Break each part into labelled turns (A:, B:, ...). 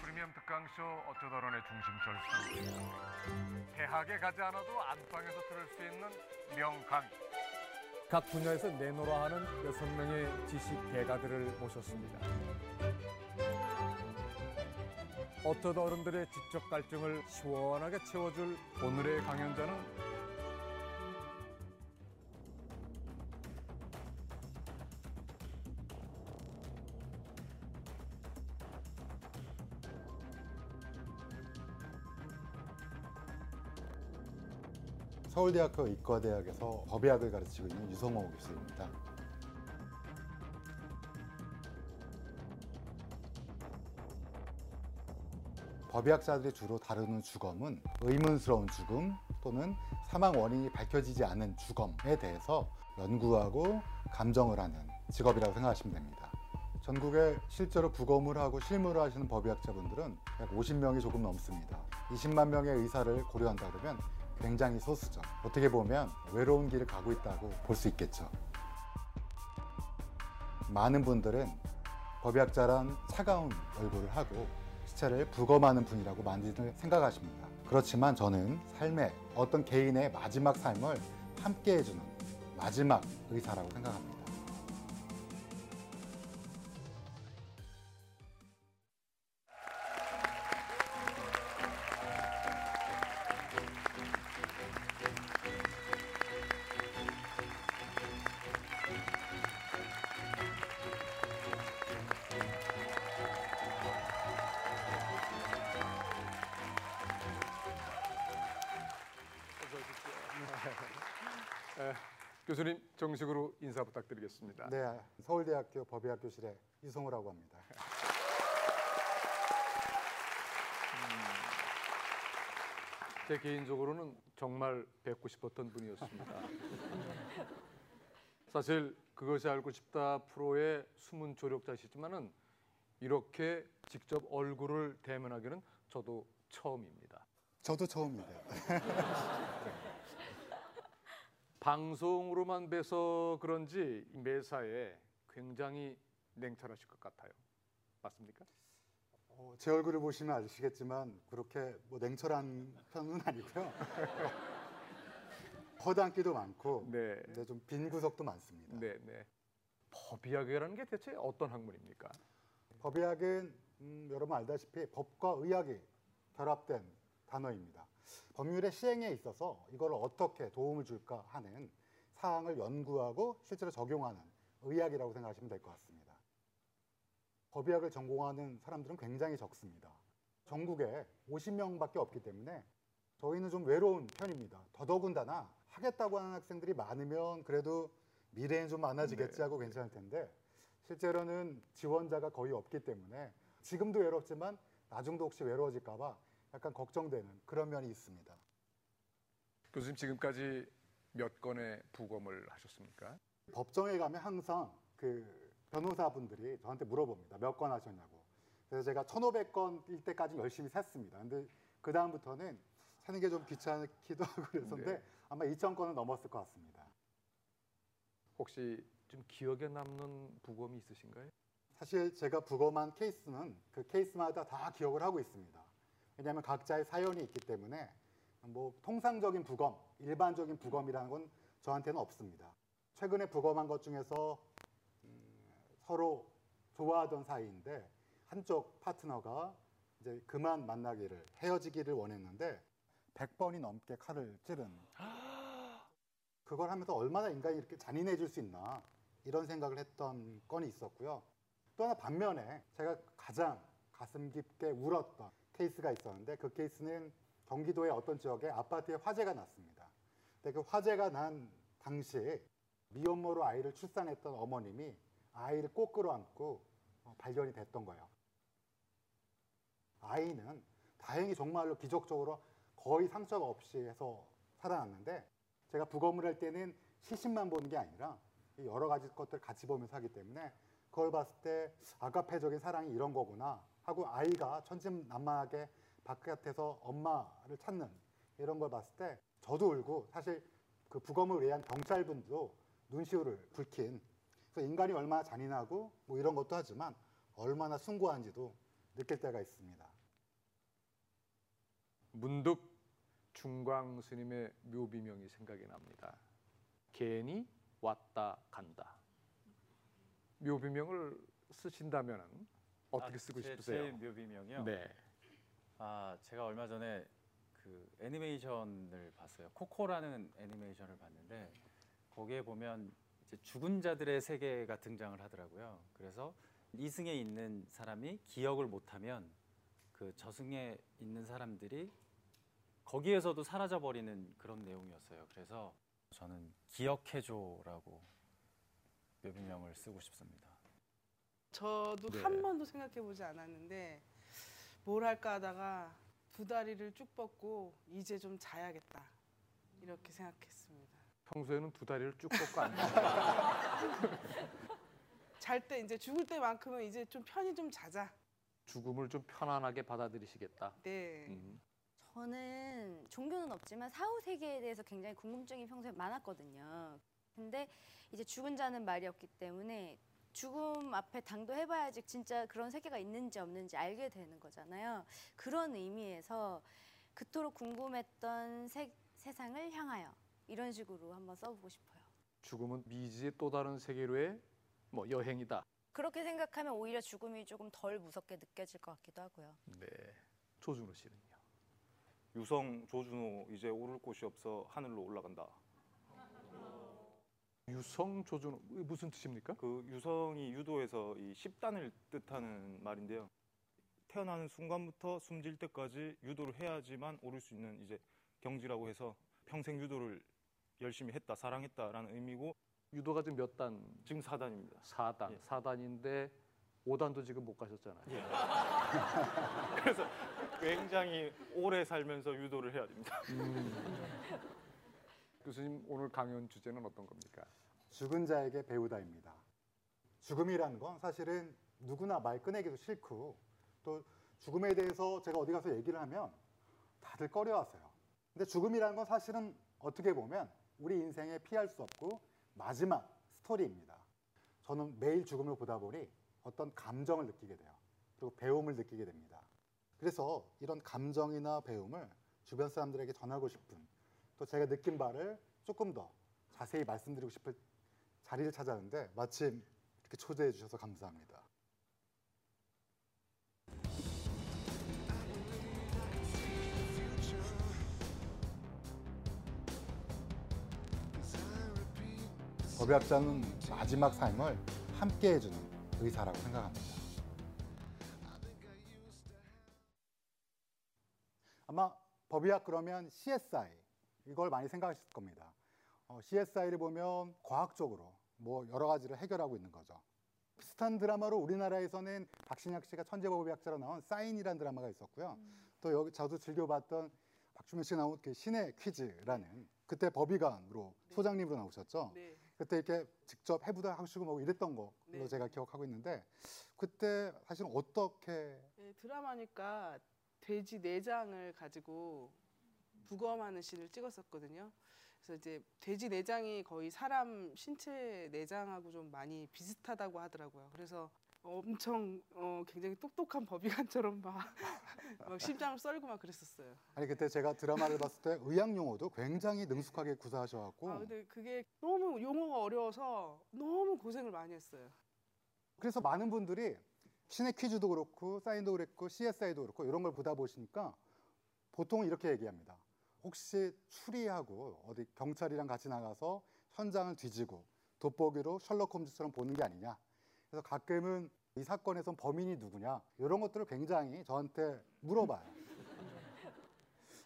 A: 프리미엄 특강쇼 어쩌다론의 중심 절수. 대학에 가지 않아도 안방에서 들을 수 있는 명강.
B: 각 분야에서 내노라 하는 여섯 명의 지식 개가들을 모셨습니다. 어쩌다 어른들의 지적 갈증을 시원하게 채워줄 오늘의 강연자는
C: 서울대학교 의과대학에서 법의학을 가르치고 있는 유성호 교수입니다. 법의학자들이 주로 다루는 주검은 의문스러운 죽음 또는 사망 원인이 밝혀지지 않은 주검에 대해서 연구하고 감정을 하는 직업이라고 생각하시면 됩니다. 전국에 실제로 부검을 하고 실무를 하시는 법의학자분들은 약 50명이 조금 넘습니다. 20만 명의 의사를 고려한다 그러면 굉장히 소수죠. 어떻게 보면 외로운 길을 가고 있다고 볼 수 있겠죠. 많은 분들은 법의학자란 차가운 얼굴을 하고 시체를 부검하는 분이라고 많이들 생각하십니다. 그렇지만 저는 삶의 어떤 개인의 마지막 삶을 함께 해주는 마지막 의사라고 생각합니다.
B: 부탁드리겠습니다.
C: 네, 서울대학교 법의학 교실의 이성우라고 합니다.
B: 제 개인적으로는 정말 뵙고 싶었던 분이었습니다. 사실 그것이 알고 싶다 프로의 숨은 조력자시지만은 이렇게 직접 얼굴을 대면하기는 저도 처음입니다.
C: 저도 처음입니다.
B: 방송으로만 뵈서 그런지 매사에 굉장히 냉철하실 것 같아요. 맞습니까?
C: 어, 제 얼굴을 보시면 아시겠지만 그렇게 뭐 냉철한 편은 아니고요. 허당기도 많고
B: 네.
C: 근데 좀 빈 구석도 많습니다.
B: 네, 네. 법의학이라는 게 대체 어떤 학문입니까?
C: 법의학은 음, 여러분 알다시피 법과 의학이 결합된 단어입니다. 법률의 시행에 있어서 이걸 어떻게 도움을 줄까 하는 사항을 연구하고 실제로 적용하는 의학이라고 생각하시면 될 것 같습니다. 법의학을 전공하는 사람들은 굉장히 적습니다. 전국에 50명밖에 없기 때문에 저희는 좀 외로운 편입니다. 더더군다나 하겠다고 하는 학생들이 많으면 그래도 미래엔 좀 많아지겠지 하고 괜찮을 텐데 실제로는 지원자가 거의 없기 때문에 지금도 외롭지만 나중도 혹시 외로워질까 봐 약간 걱정되는 그런 면이 있습니다.
B: 교수님 지금까지 몇 건의 부검을 하셨습니까?
C: 법정에 가면 항상 그 변호사분들이 저한테 물어봅니다. 몇 건 하셨냐고. 그래서 제가 1,500건일 때까지 열심히 셌습니다. 근데 그 다음부터는 세는 게 좀 귀찮기도 하고 그랬었는데
B: 네.
C: 아마 2,000건은 넘었을 것 같습니다.
B: 혹시 좀 기억에 남는 부검이 있으신가요?
C: 사실 제가 부검한 케이스는 그 케이스마다 다 기억을 하고 있습니다. 왜냐하면 각자의 사연이 있기 때문에 뭐 통상적인 부검, 일반적인 부검이라는 건 저한테는 없습니다. 최근에 부검한 것 중에서 음, 서로 좋아하던 사이인데 한쪽 파트너가 이제 그만 만나기를 헤어지기를 원했는데 100번이 넘게 칼을 찌른 그걸 하면서 얼마나 인간이 이렇게 잔인해질 수 있나 이런 생각을 했던 건이 있었고요. 또 하나 반면에 제가 가장 가슴 깊게 울었던 케이스가 있었는데 그 케이스는 경기도의 어떤 지역에 아파트에 화재가 났습니다. 근데 그 화재가 난 당시 미혼모로 아이를 출산했던 어머님이 아이를 꼭 끌어안고 어, 발견이 됐던 거예요. 아이는 다행히 정말로 기적적으로 거의 상처가 없이 해서 살아났는데 제가 부검을 할 때는 시신만 보는 게 아니라 이 여러 가지 것들 같이 보면서 하기 때문에 그걸 봤을 때 아가페적인 사랑이 이런 거구나 하고 아이가 천진난만하게 바깥에서 엄마를 찾는 이런 걸 봤을 때 저도 울고 사실 그 부검을 의한 경찰분도 눈시울을 붉힌 그래서 인간이 얼마나 잔인하고 뭐 이런 것도 하지만 얼마나 숭고한지도 느낄 때가 있습니다.
B: 문득 중광 스님의 묘비명이 생각이 납니다. 괜히 왔다 간다. 묘비명을 쓰신다면 어떻게
D: 아,
B: 쓰고
D: 제,
B: 싶으세요?
D: 제 묘비명이요.
B: 네.
D: 아 제가 얼마 전에 그 애니메이션을 봤어요. 코코라는 애니메이션을 봤는데 거기에 보면 이제 죽은 자들의 세계가 등장을 하더라고요. 그래서 이승에 있는 사람이 기억을 못하면 그 저승에 있는 사람들이 거기에서도 사라져 버리는 그런 내용이었어요. 그래서 저는 기억해줘라고 묘비명을 쓰고 싶습니다.
E: 저도
B: 네.
E: 한 번도 생각해 보지 않았는데 뭘 할까 하다가 두 다리를 쭉 뻗고 이제 좀 자야겠다 이렇게 생각했습니다.
B: 평소에는 두 다리를 쭉 뻗고 앉으세요.
E: 잘때 이제 죽을 때만큼은 이제 좀 편히 좀 자자.
B: 죽음을 좀 편안하게 받아들이시겠다.
E: 네.
B: 음.
F: 저는 종교는 없지만 사후 세계에 대해서 굉장히 궁금증이 평소에 많았거든요. 근데 이제 죽은 자는 말이 없기 때문에 죽음 앞에 당도해봐야지 진짜 그런 세계가 있는지 없는지 알게 되는 거잖아요. 그런 의미에서 그토록 궁금했던 세, 세상을 향하여 이런 식으로 한번 써보고 싶어요.
B: 죽음은 미지의 또 다른 세계로의 뭐 여행이다.
F: 그렇게 생각하면 오히려 죽음이 조금 덜 무섭게 느껴질 것 같기도 하고요.
B: 네. 조준호 씨는요.
G: 유성 조준호 이제 오를 곳이 없어 하늘로 올라간다.
B: 유성 이게 무슨 뜻입니까?
G: 그 유성이 유도에서 이 10단을 뜻하는 말인데요. 태어나는 순간부터 숨질 때까지 유도를 해야지만 오를 수 있는 이제 경지라고 해서 평생 유도를 열심히 했다, 사랑했다라는 의미고
B: 유도가 지금 몇 단?
G: 지금 4단입니다.
B: 4단.
G: 예.
B: 4단인데 5단도 지금 못 가셨잖아요.
G: 그래서 굉장히 오래 살면서 유도를 해야 됩니다.
B: 교수님 오늘 강연 주제는 어떤 겁니까?
C: 죽은 자에게 배우다입니다. 죽음이라는 건 사실은 누구나 말 꺼내기도 싫고 또 죽음에 대해서 제가 어디 가서 얘기를 하면 다들 꺼려하세요. 근데 죽음이라는 건 사실은 어떻게 보면 우리 인생에 피할 수 없고 마지막 스토리입니다. 저는 매일 죽음을 보다 보니 어떤 감정을 느끼게 돼요. 그리고 배움을 느끼게 됩니다. 그래서 이런 감정이나 배움을 주변 사람들에게 전하고 싶은 또 제가 느낀 바를 조금 더 자세히 말씀드리고 싶을 자리를 찾았는데 마침 이렇게 초대해 주셔서 감사합니다. 법의학자는 마지막 삶을 함께 해주는 의사라고 생각합니다. 아마 법의학 그러면 CSI 이걸 많이 생각하실 겁니다. 어, CSI를 보면 과학적으로 뭐 여러 가지를 해결하고 있는 거죠. 비슷한 드라마로 우리나라에서는 박신약 씨가 천재법의학자로 나온 사인이라는 드라마가 있었고요. 또 여기 저도 즐겨봤던 박주민 씨 나온 그 신의 퀴즈라는 그때 법의관으로
E: 네.
C: 소장님으로 나오셨죠.
E: 네.
C: 그때 이렇게 직접 해보다 하시고 뭐 이랬던 걸로
E: 네.
C: 제가 기억하고 있는데 그때 사실은 어떻게
E: 네, 드라마니까 돼지 내장을 가지고 부검하는 씬을 찍었었거든요. 그래서 이제 돼지 내장이 거의 사람 신체 내장하고 좀 많이 비슷하다고 하더라고요. 그래서 엄청 어, 굉장히 똑똑한 법의관처럼 막, 막 심장을 썰고 막 그랬었어요.
C: 아니 그때 제가 드라마를 봤을 때 의학 용어도 굉장히 능숙하게 구사하셔갖고
E: 아 근데 그게 너무 용어가 어려워서 너무 고생을 많이 했어요.
C: 그래서 많은 분들이 신의 퀴즈도 그렇고 사인도 그랬고 CSI도 그렇고 이런 걸 보다 보시니까 보통 이렇게 얘기합니다. 혹시 추리하고 어디 경찰이랑 같이 나가서 현장을 뒤지고 돋보기로 셜록 홈즈처럼 보는 게 아니냐. 그래서 가끔은 이 사건에선 범인이 누구냐 이런 것들을 굉장히 저한테 물어봐요.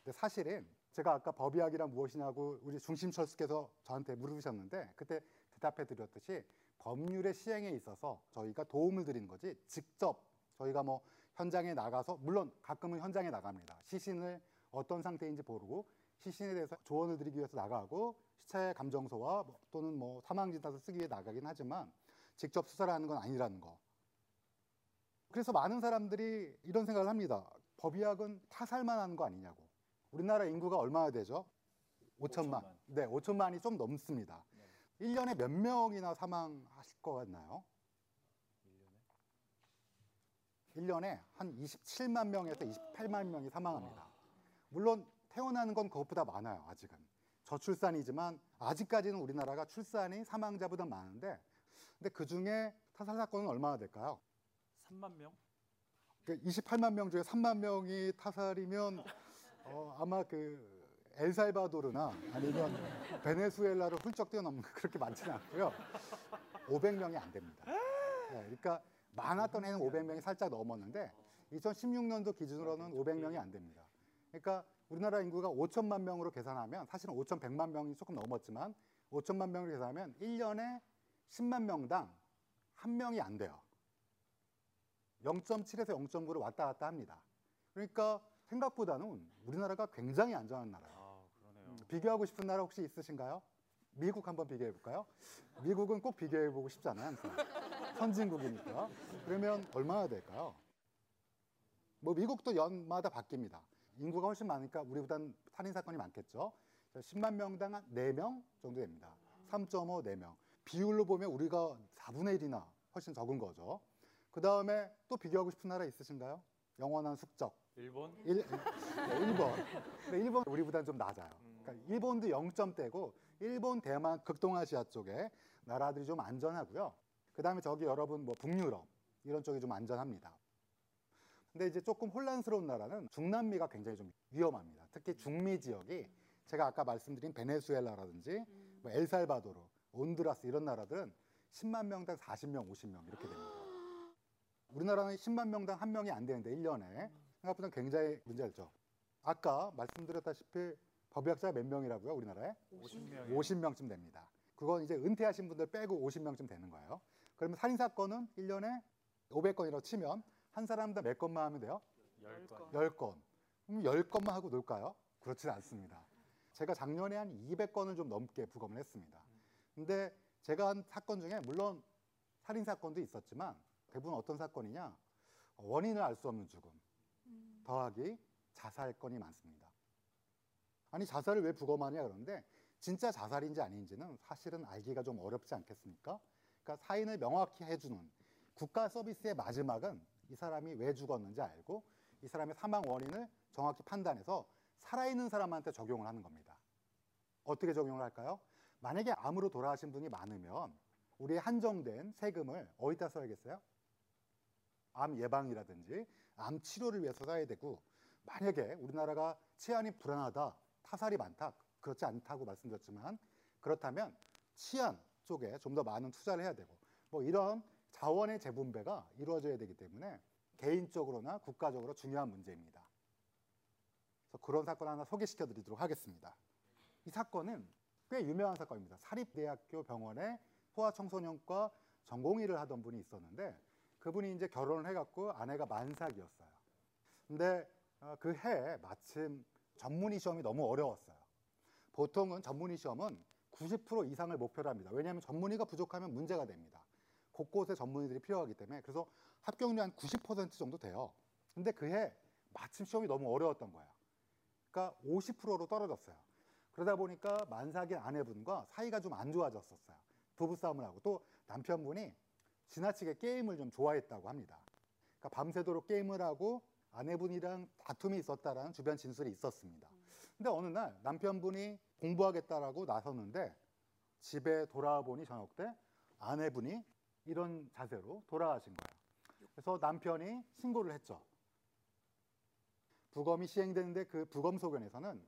C: 근데 사실은 제가 아까 법의학이란 무엇이냐고 우리 중심 철수께서 저한테 물으셨는데 그때 대답해 드렸듯이 법률의 시행에 있어서 저희가 도움을 드리는 거지 직접 저희가 뭐 현장에 나가서 물론 가끔은 현장에 나갑니다. 시신을 어떤 상태인지 모르고 시신에 대해서 조언을 드리기 위해서 나가고 시체 감정서와 뭐 또는 뭐 사망 진단서 쓰기 위해 나가긴 하지만 직접 수사를 하는 건 아니라는 거. 그래서 많은 사람들이 이런 생각을 합니다. 법의학은 타살만 하는 거 아니냐고. 우리나라 인구가 얼마나 되죠? 5천만.
D: 5천만.
C: 네, 5천만이 좀 넘습니다.
D: 네.
C: 1년에 몇 명이나 사망하실 것 같나요? 1년에 한 27만 명에서 28만 명이 사망합니다. 물론 태어나는 건 그것보다 많아요. 아직은 저출산이지만 아직까지는 우리나라가 출산이 사망자보다 많은데 근데 그 중에 타살 사건은 얼마나 될까요?
D: 3만 명?
C: 그 28만 명 중에 3만 명이 타살이면 어, 아마 그 엘살바도르나 아니면 베네수엘라를 훌쩍 뛰어넘는 그렇게 많지는 않고요. 500명이 안 됩니다. 네, 그러니까 많았던 해는 500명이 살짝 넘었는데 2016년도 기준으로는 500명이 안 됩니다. 그러니까 우리나라 인구가 5천만 명으로 계산하면 사실은 5,100만 명이 조금 넘었지만 5천만 명으로 계산하면 1년에 10만 명당 한 명이 안 돼요. 0.7에서 0.9로 왔다 갔다 합니다. 그러니까 생각보다는 우리나라가 굉장히 안전한 나라예요.
D: 아 그러네요.
C: 비교하고 싶은 나라 혹시 있으신가요? 미국 한번 비교해 볼까요? 미국은 꼭 비교해 보고 싶잖아요, 항상. 선진국이니까. 그러면 얼마나 될까요? 뭐 미국도 연마다 바뀝니다. 인구가 훨씬 많으니까 우리보단 살인 사건이 많겠죠. 10만 명당 한 4명 정도 됩니다. 3.5, 4명. 비율로 보면 우리가 4분의 1이나 훨씬 적은 거죠. 그 다음에 또 비교하고 싶은 나라 있으신가요? 영원한 숙적.
D: 일본?
C: 일, 네, 일본. 근데 일본 우리보다는 좀 낮아요. 그러니까 일본도 0점대고 일본, 대만, 극동아시아 쪽에 나라들이 좀 안전하고요. 그 다음에 저기 여러분 뭐 북유럽 이런 쪽이 좀 안전합니다. 근데 이제 조금 혼란스러운 나라는 중남미가 굉장히 좀 위험합니다. 특히 중미 지역이 제가 아까 말씀드린 베네수엘라라든지 뭐 엘살바도르, 온두라스 이런 나라들은 10만 명당 40명, 50명 이렇게 됩니다. 우리나라는 10만 명당 한 명이 안 되는데 1년에 생각보다 굉장히 문제죠. 아까 말씀드렸다시피 법의학자 몇 명이라고요, 우리나라에?
D: 50명이
C: 50명쯤 됩니다. 그건 이제 은퇴하신 분들 빼고 50명쯤 되는 거예요. 그러면 살인 사건은 1년에 500건이라고 치면 한 사람당 몇 건만 하면 돼요?
D: 10건.
C: 10건. 그럼 10건만 하고 놀까요? 그렇지 않습니다. 제가 작년에 한 200건을 좀 넘게 부검을 했습니다. 근데 제가 한 사건 중에 물론 살인 사건도 있었지만 대부분 어떤 사건이냐? 원인을 알 수 없는 죽음 더하기 자살 건이 많습니다. 아니 자살을 왜 부검하냐 그러는데 진짜 자살인지 아닌지는 사실은 알기가 좀 어렵지 않겠습니까? 그러니까 사인을 명확히 해주는 국가 서비스의 마지막은 이 사람이 왜 죽었는지 알고 이 사람의 사망 원인을 정확히 판단해서 살아있는 사람한테 적용을 하는 겁니다. 어떻게 적용을 할까요? 만약에 암으로 돌아가신 분이 많으면 우리의 한정된 세금을 어디다 써야겠어요? 암 예방이라든지 암 치료를 위해서 써야 되고 만약에 우리나라가 치안이 불안하다, 타살이 많다, 그렇지 않다고 말씀드렸지만 그렇다면 치안 쪽에 좀 더 많은 투자를 해야 되고 뭐 이런 자원의 재분배가 이루어져야 되기 때문에 개인적으로나 국가적으로 중요한 문제입니다. 그래서 그런 사건 하나 소개시켜 드리도록 하겠습니다. 이 사건은 꽤 유명한 사건입니다. 사립대학교 병원에 소아청소년과 전공의를 하던 분이 있었는데 그분이 이제 결혼을 해갖고 아내가 만삭이었어요. 근데 어, 그 해에 마침 전문의 시험이 너무 어려웠어요. 보통은 전문의 시험은 90% 이상을 목표로 합니다. 왜냐하면 전문의가 부족하면 문제가 됩니다. 곳곳에 전문의들이 필요하기 때문에 그래서 합격률이 한 90% 정도 돼요. 근데 그해 마침 시험이 너무 어려웠던 거예요. 그러니까 50%로 떨어졌어요. 그러다 보니까 만삭인 아내분과 사이가 좀 안 좋아졌었어요. 부부싸움을 하고 또 남편분이 지나치게 게임을 좀 좋아했다고 합니다. 그러니까 밤새도록 게임을 하고 아내분이랑 다툼이 있었다라는 주변 진술이 있었습니다. 근데 어느 날 남편분이 공부하겠다라고 나섰는데 집에 돌아와 보니 저녁 때 아내분이 이런 자세로 돌아가신 거예요. 그래서 남편이 신고를 했죠. 부검이 시행되는데 그 부검 소견에서는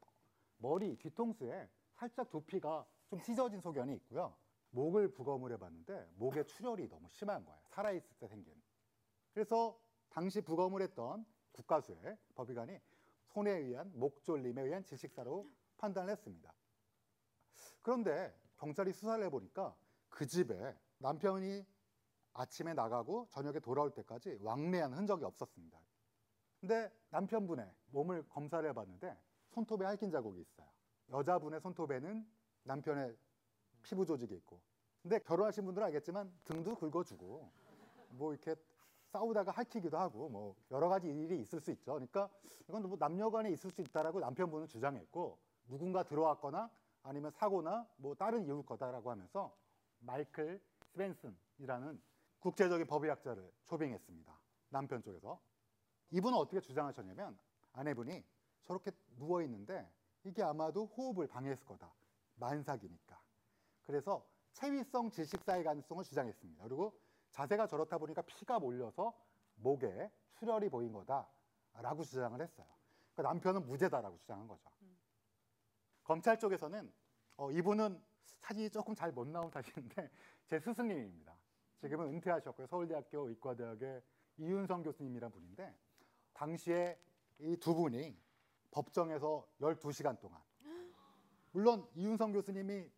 C: 머리 뒤통수에 살짝 두피가 좀 찢어진 소견이 있고요. 목을 부검을 해봤는데 목에 출혈이 너무 심한 거예요. 살아있을 때 생긴. 그래서 당시 부검을 했던 국가수의 법의관이 손에 의한 목졸림에 의한 질식사로 판단을 했습니다. 그런데 경찰이 수사를 해보니까 그 집에 남편이 아침에 나가고 저녁에 돌아올 때까지 왕래한 흔적이 없었습니다. 근데 남편분의 몸을 검사를 해봤는데 손톱에 핥힌 자국이 있어요. 여자분의 손톱에는 남편의 피부 조직이 있고. 근데 결혼하신 분들은 알겠지만 등도 긁어주고 뭐 이렇게 싸우다가 핥히기도 하고 뭐 여러 가지 일이 있을 수 있죠. 그러니까 이건 뭐 남녀간에 있을 수 있다라고 남편분은 주장했고 누군가 들어왔거나 아니면 사고나 뭐 다른 이유일 거다라고 하면서 마이클 스벤슨이라는 국제적인 법의학자를 초빙했습니다. 남편 쪽에서. 이분은 어떻게 주장하셨냐면 아내분이 저렇게 누워 있는데 이게 아마도 호흡을 방해했을 거다. 만삭이니까. 그래서 체위성 질식사의 가능성을 주장했습니다. 그리고 자세가 저렇다 보니까 피가 몰려서 목에 출혈이 보인 거다라고 주장을 했어요. 그러니까 남편은 무죄다라고 주장한 거죠. 검찰 쪽에서는 어, 이분은 사진이 조금 잘 못 나온 사진인데 제 스승님입니다. 지금은 은퇴하셨고요. 서울대학교 의과대학의 이윤성 교수님이란 분인데 당시에 이 두 분이 법정에서 12시간 동안 물론 이윤성 교수님이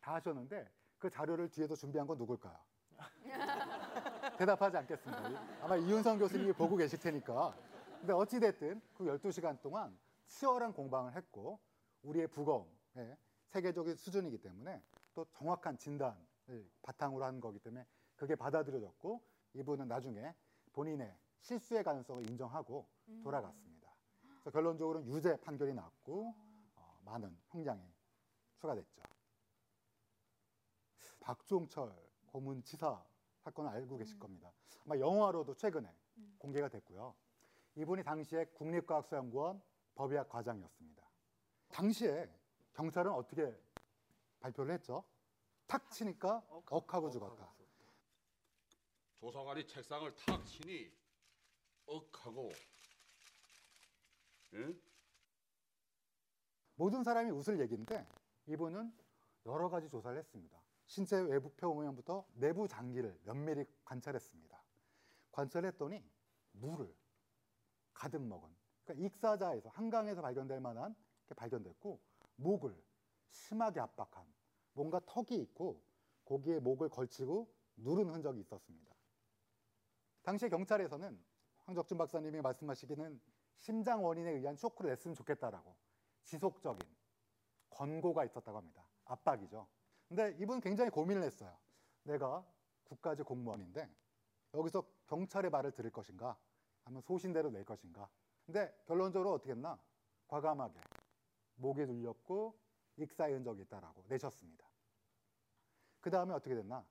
C: 다 하셨는데 그 자료를 뒤에서 준비한 건 누굴까요? 대답하지 않겠습니다. 아마 이윤성 교수님이 보고 계실 테니까. 근데 어찌 됐든 그 12시간 동안 치열한 공방을 했고 우리의 부검의 세계적인 수준이기 때문에 또 정확한 진단을 바탕으로 한 거기 때문에 그게 받아들여졌고 이분은 나중에 본인의 실수의 가능성을 인정하고 돌아갔습니다. 그래서 결론적으로는 유죄 판결이 났고 어, 많은 형량이 추가됐죠. 박종철 고문치사 사건을 알고 계실 겁니다. 아마 영화로도 최근에 공개가 됐고요. 이분이 당시에 국립과학수연구원 법의학 과장이었습니다. 당시에 경찰은 어떻게 발표를 했죠? 탁 치니까 억하고 죽었다.
H: 조사관이 책상을 탁 치니 억 하고 예?
C: 모든 사람이 웃을 얘기인데 이분은 여러 가지 조사를 했습니다. 신체 외부 표면부터 내부 장기를 면밀히 관찰했습니다. 관찰했더니 물을 가득 먹은 그러니까 익사자에서 한강에서 발견될 만한 게 발견됐고 목을 심하게 압박한 뭔가 턱이 있고 거기에 목을 걸치고 누른 흔적이 있었습니다. 당시 경찰에서는 황적준 박사님이 말씀하시기는 심장 원인에 의한 쇼크를 냈으면 좋겠다라고 지속적인 권고가 있었다고 합니다. 압박이죠. 근데 이분 굉장히 고민을 했어요. 내가 국가직 공무원인데 여기서 경찰의 말을 들을 것인가? 아니면 소신대로 낼 것인가? 근데 결론적으로 어떻게 했나? 과감하게 목에 눌렸고 익사의 흔적이 있다라고 내셨습니다. 그 다음에 어떻게 됐나?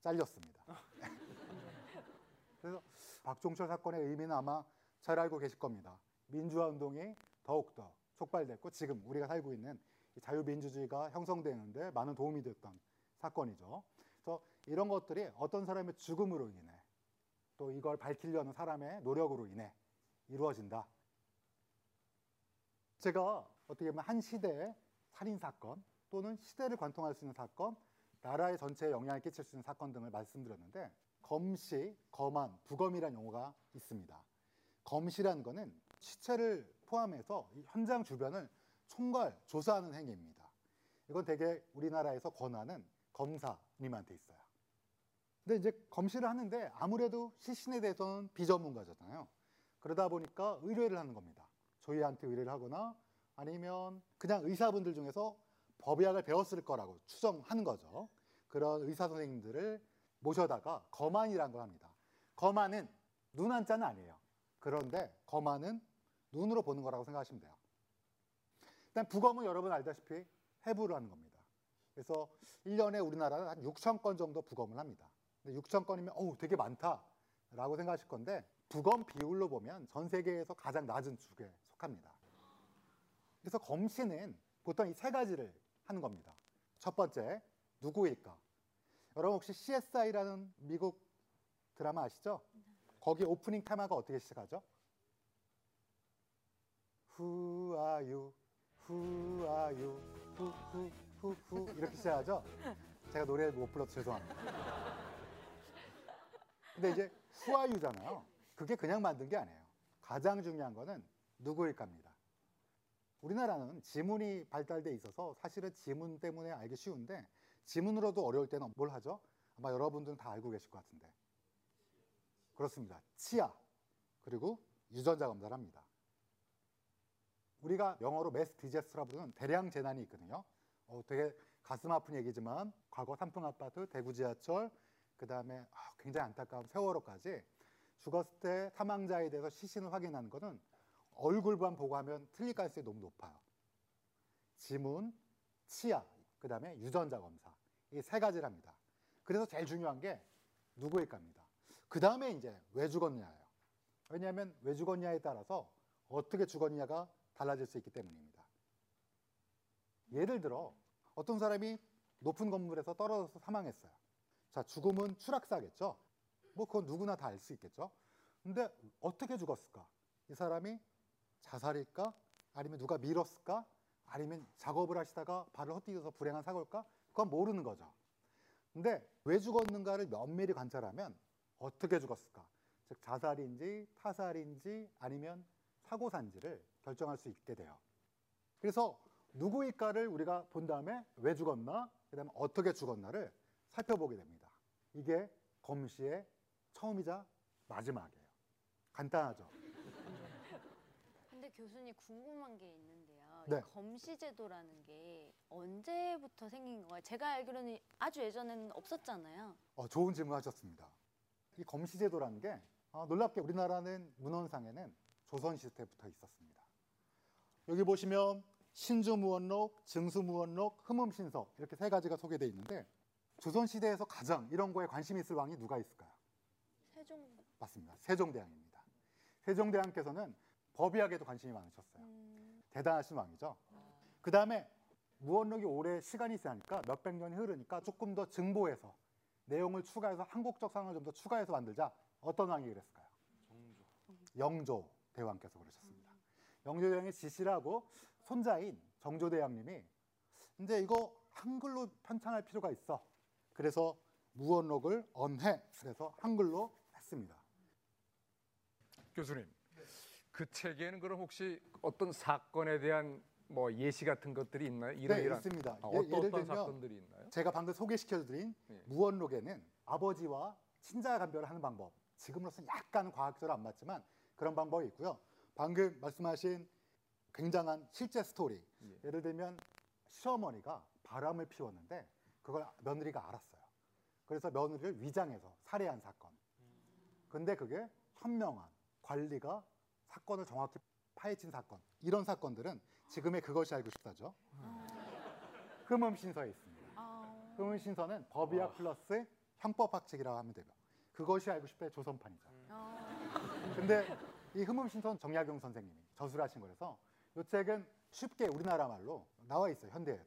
C: 잘렸습니다. 그래서 박종철 사건의 의미는 아마 잘 알고 계실 겁니다. 민주화 운동이 더욱더 촉발됐고 지금 우리가 살고 있는 이 자유민주주의가 형성되는데 많은 도움이 됐던 사건이죠. 그래서 이런 것들이 어떤 사람의 죽음으로 인해 또 이걸 밝히려는 사람의 노력으로 인해 이루어진다. 제가 어떻게 보면 한 시대의 살인 사건 또는 시대를 관통할 수 있는 사건, 나라의 전체에 영향을 끼칠 수 있는 사건 등을 말씀드렸는데 검시, 검안, 부검이라는 용어가 있습니다. 검시라는 거는 시체를 포함해서 이 현장 주변을 총괄 조사하는 행위입니다. 이건 대개 우리나라에서 권하는 검사님한테 있어요. 근데 이제 검시를 하는데 아무래도 시신에 대해서는 비전문가잖아요. 그러다 보니까 의뢰를 하는 겁니다. 저희한테 의뢰를 하거나 아니면 그냥 의사분들 중에서 법의학을 배웠을 거라고 추정하는 거죠. 그런 의사 선생님들을 모셔다가 검안이라는 걸 합니다. 검안은 눈 한자는 아니에요. 그런데 검안은 눈으로 보는 거라고 생각하시면 돼요. 일단 부검은 여러분 알다시피 해부를 하는 겁니다. 그래서 1년에 우리나라는 한 6천 건 정도 부검을 합니다. 근데 6천 건이면 어우 되게 많다라고 생각하실 건데 부검 비율로 보면 전 세계에서 가장 낮은 축에 속합니다. 그래서 검시는 보통 이 세 가지를 하는 겁니다. 첫 번째 누구일까? 여러분 혹시 CSI라는 미국 드라마 아시죠? 거기 오프닝 테마가 어떻게 시작하죠? Who are you? Who are you? Who, who, who, who 이렇게 시작하죠? 제가 노래를 못 불러서 죄송합니다. 근데 이제 Who are you잖아요. 그게 그냥 만든 게 아니에요. 가장 중요한 거는 누구일까입니다. 우리나라는 지문이 발달돼 있어서 사실은 지문 때문에 알기 쉬운데 지문으로도 어려울 때는 뭘 하죠? 아마 여러분들은 다 알고 계실 것 같은데. 그렇습니다. 치아 그리고 유전자 검사를 합니다. 우리가 영어로 매스 디제스트라 부르는 대량 재난이 있거든요. 어, 되게 가슴 아픈 얘기지만 과거 삼풍 아파트, 대구 지하철, 그 다음에 아, 굉장히 안타까운 세월호까지 죽었을 때 사망자에 대해서 시신을 확인하는 것은 얼굴만 보고 하면 틀릴 가능성이 너무 높아요. 지문, 치아, 그 다음에 유전자 검사 이 세 가지를 합니다. 그래서 제일 중요한 게 누구일까입니다. 그 다음에 이제 왜 죽었냐예요. 왜냐하면 왜 죽었냐에 따라서 어떻게 죽었냐가 달라질 수 있기 때문입니다. 예를 들어 어떤 사람이 높은 건물에서 떨어져서 사망했어요. 자, 죽음은 추락사겠죠. 뭐 그건 누구나 다 알 수 있겠죠. 근데 어떻게 죽었을까? 이 사람이 자살일까? 아니면 누가 밀었을까? 아니면 작업을 하시다가 발을 헛디뎌서 불행한 사고일까? 그건 모르는 거죠. 근데 왜 죽었는가를 면밀히 관찰하면 어떻게 죽었을까? 즉 자살인지 타살인지 아니면 사고산지를 결정할 수 있게 돼요. 그래서 누구일까를 우리가 본 다음에 왜 죽었나, 그다음에 어떻게 죽었나를 살펴보게 됩니다. 이게 검시의 처음이자 마지막이에요. 간단하죠.
F: 근데 교수님 궁금한 게 있는데 요.
C: 네.
F: 이 검시 제도라는 게 언제부터 생긴 건가요? 제가 알기로는 아주 예전에는 없었잖아요.
C: 어, 좋은 질문 하셨습니다. 이 검시 제도라는 게 아, 놀랍게 우리나라는 문헌상에는 조선시대 때부터 있었습니다. 여기 보시면 신주무원록, 증수무원록, 흠음신서 이렇게 세 가지가 소개되어 있는데 조선시대에서 가장 이런 거에 관심 있을 왕이 누가 있을까요?
F: 세종.
C: 맞습니다. 세종대왕입니다. 세종대왕께서는 법의학에도 관심이 많으셨어요.
F: 음,
C: 대단하신 왕이죠. 그 다음에 무언록이 오래 시간이 지나니까 몇백 년이 흐르니까 조금 더 증보해서 내용을 추가해서 한국적 상을 좀 더 추가해서 만들자. 어떤 왕이 그랬을까요? 영조 대왕께서 그러셨습니다. 영조 대왕의 지시를 하고 손자인 정조 대왕님이 이제 이거 한글로 편찬할 필요가 있어. 그래서 무언록을 언해. 그래서 한글로 했습니다.
B: 교수님, 그 책에는 그럼 혹시 어떤 사건에 대한 뭐 예시 같은 것들이 있나요? 이런
C: 네,
B: 이런
C: 있습니다.
B: 아,
C: 예,
B: 어떤
C: 예를
B: 어떤
C: 들면
B: 사건들이 있나요?
C: 제가 방금 소개시켜드린
B: 예.
C: 무언록에는 아버지와 친자 간별을 하는 방법 지금으로서는 약간 과학적으로 안 맞지만 그런 방법이 있고요. 방금 말씀하신 굉장한 실제 스토리
B: 예.
C: 예를 들면 시어머니가 바람을 피웠는데 그걸 며느리가 알았어요. 그래서 며느리를 위장해서 살해한 사건. 근데 그게 현명한 관리가 사건을 정확히 파헤친 사건. 이런 사건들은 지금의 그것이 알고 싶다죠. 흠흠신서에 있습니다.
F: 아,
C: 흠흠신서는 법의학 플러스 형법학책이라고 하면 되고 그것이 알고 싶다의 조선판이죠.
F: 아,
C: 근데 이 흠흠신서는 정약용 선생님이 저술 하신 거라서 이 책은 쉽게 우리나라 말로 나와 있어요 현대에도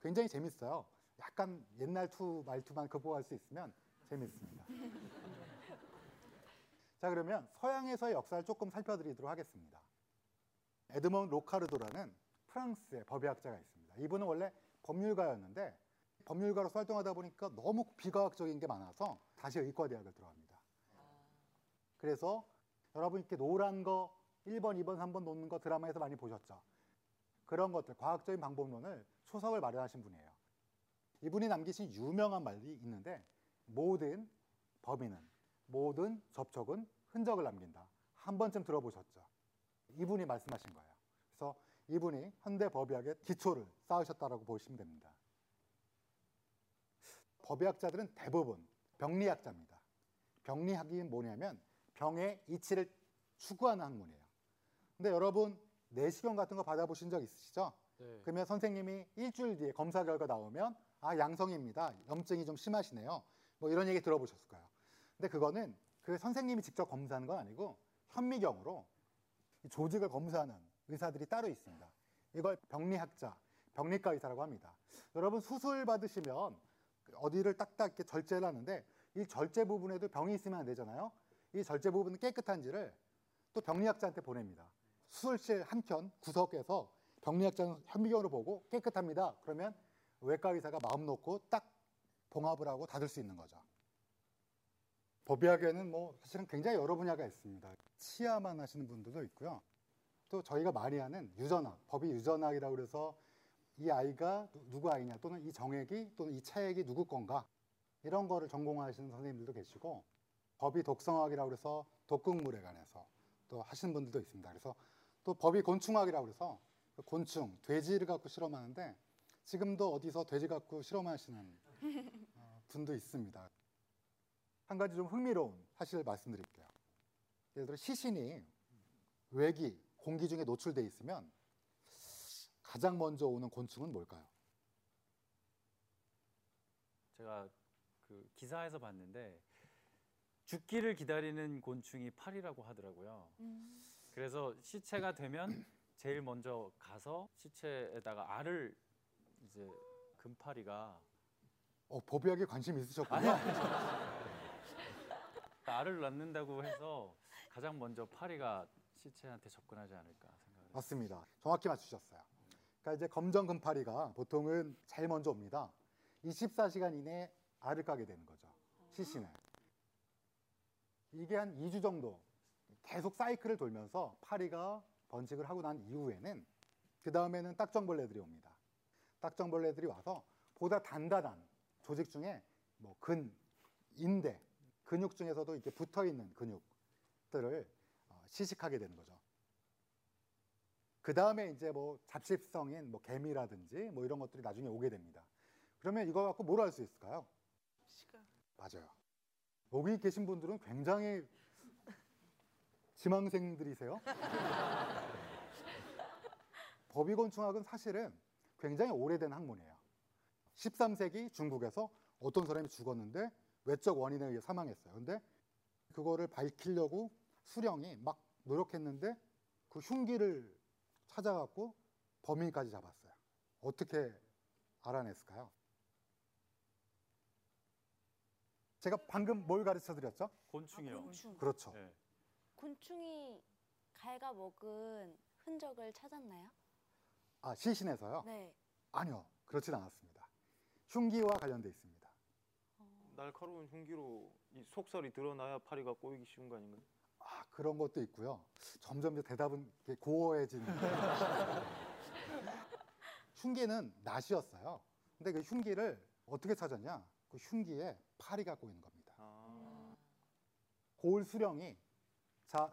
C: 굉장히 재밌어요 약간 옛날 투 말투만 극복할 수 있으면 재밌습니다 자 그러면 서양에서의 역사를 조금 살펴드리도록 하겠습니다 에드먼 로카르도라는 프랑스의 법의학자가 있습니다 이분은 원래 법률가였는데 법률가로서 활동하다 보니까 너무 비과학적인 게 많아서 다시 의과대학을 들어갑니다 그래서 여러분 이렇게 노란 거 1번, 2번, 3번 놓는 거 드라마에서 많이 보셨죠? 그런 것들, 과학적인 방법론을 초석을 마련하신 분이에요. 이분이 남기신 유명한 말이 있는데 모든 범인은 모든 접촉은 흔적을 남긴다. 한 번쯤 들어보셨죠? 이분이 말씀하신 거예요. 그래서 이분이 현대 법의학의 기초를 쌓으셨다라고 보시면 됩니다. 법의학자들은 대부분 병리학자입니다. 병리학이 뭐냐면 병의 이치를 추구하는 학문이에요. 근데 여러분 내시경 같은 거 받아보신 적 있으시죠?
D: 네.
C: 그러면 선생님이 일주일 뒤에 검사 결과 나오면 아 양성입니다. 염증이 좀 심하시네요. 뭐 이런 얘기 들어보셨을 거예요. 근데 그거는 그 선생님이 직접 검사하는 건 아니고 현미경으로 이 조직을 검사하는 의사들이 따로 있습니다. 이걸 병리학자, 병리과 의사라고 합니다. 여러분 수술 받으시면 어디를 딱딱 이렇게 절제를 하는데 이 절제 부분에도 병이 있으면 안 되잖아요. 이 절제 부분 깨끗한지를 또 병리학자한테 보냅니다. 수술실 한켠 구석에서 병리학자는 현미경으로 보고 깨끗합니다. 그러면 외과 의사가 마음 놓고 딱 봉합을 하고 닫을 수 있는 거죠. 법의학에는 뭐 사실은 굉장히 여러 분야가 있습니다. 치아만 하시는 분들도 있고요. 또 저희가 많이 하는 유전학, 법의 유전학이라고 그래서 이 아이가 누- 누구 아이냐 또는 이 정액이 또는 이 차액이 누구 건가 이런 거를 전공하시는 선생님들도 계시고 법의 독성학이라고 그래서 독극물에 관해서 또 하시는 분들도 있습니다. 그래서 또 법의 곤충학이라고 그래서 그 곤충, 돼지를 갖고 실험하는데 지금도 어디서 돼지 갖고 실험하시는 어, 분도 있습니다. 한 가지 좀 흥미로운 사실을 말씀드릴게요. 예를 들어 시신이 외기, 공기 중에 노출돼 있으면 가장 먼저 오는 곤충은 뭘까요?
D: 제가 그 기사에서 봤는데 죽기를 기다리는 곤충이 파리라고 하더라고요.
F: 음.
D: 그래서 시체가 되면 제일 먼저 가서 시체에다가 알을 이제 금파리가
C: 어, 법의학에 관심 있으셨군요.
D: 알을 낳는다고 해서 가장 먼저 파리가 시체한테 접근하지 않을까 생각을
C: 맞습니다. 정확히 맞추셨어요. 그러니까 이제 검정 금파리가 보통은 제일 먼저 옵니다. 24시간 이내에 알을 까게 되는 거죠. 시신에. 이게 한 2주 정도 계속 사이클을 돌면서 파리가 번식을 하고 난 이후에는 그 다음에는 딱정벌레들이 옵니다. 딱정벌레들이 와서 보다 단단한 조직 중에 뭐 근, 인대, 근육 중에서도 이렇게 붙어 있는 근육들을 어, 시식하게 되는 거죠. 그 다음에 이제 뭐 잡식성인 뭐 개미라든지 뭐 이런 것들이 나중에 오게 됩니다. 그러면 이거 갖고 뭘 할 수 있을까요?
E: 시간.
C: 맞아요. 여기 계신 분들은 굉장히 지망생들이세요. 법의곤충학은 사실은 굉장히 오래된 학문이에요. 13세기 중국에서 어떤 사람이 죽었는데 외적 원인에 의해 사망했어요. 근데 그거를 밝히려고 수령이 막 노력했는데 그 흉기를 찾아갖고 범인까지 잡았어요. 어떻게 알아냈을까요? 제가 방금 뭘 가르쳐 드렸죠?
D: 곤충이요.
F: 곤충.
C: 그렇죠.
D: 네.
F: 곤충이 갈가 먹은 흔적을 찾았나요?
C: 아, 시신에서요?
F: 네.
C: 아니요. 그렇진 않았습니다. 흉기와 관련돼 있습니다.
G: 날카로운 흉기로 이 속살이 드러나야 파리가 꼬이기 쉬운 거 아닌가요?
C: 아, 그런 것도 있고요. 점점 이제 대답은 고어해지는. 흉기는 낫이었어요. 근데 그 흉기를 어떻게 찾았냐? 그 흉기에 파리가 꼬이는 겁니다.
G: 아,
C: 고을 수령이 자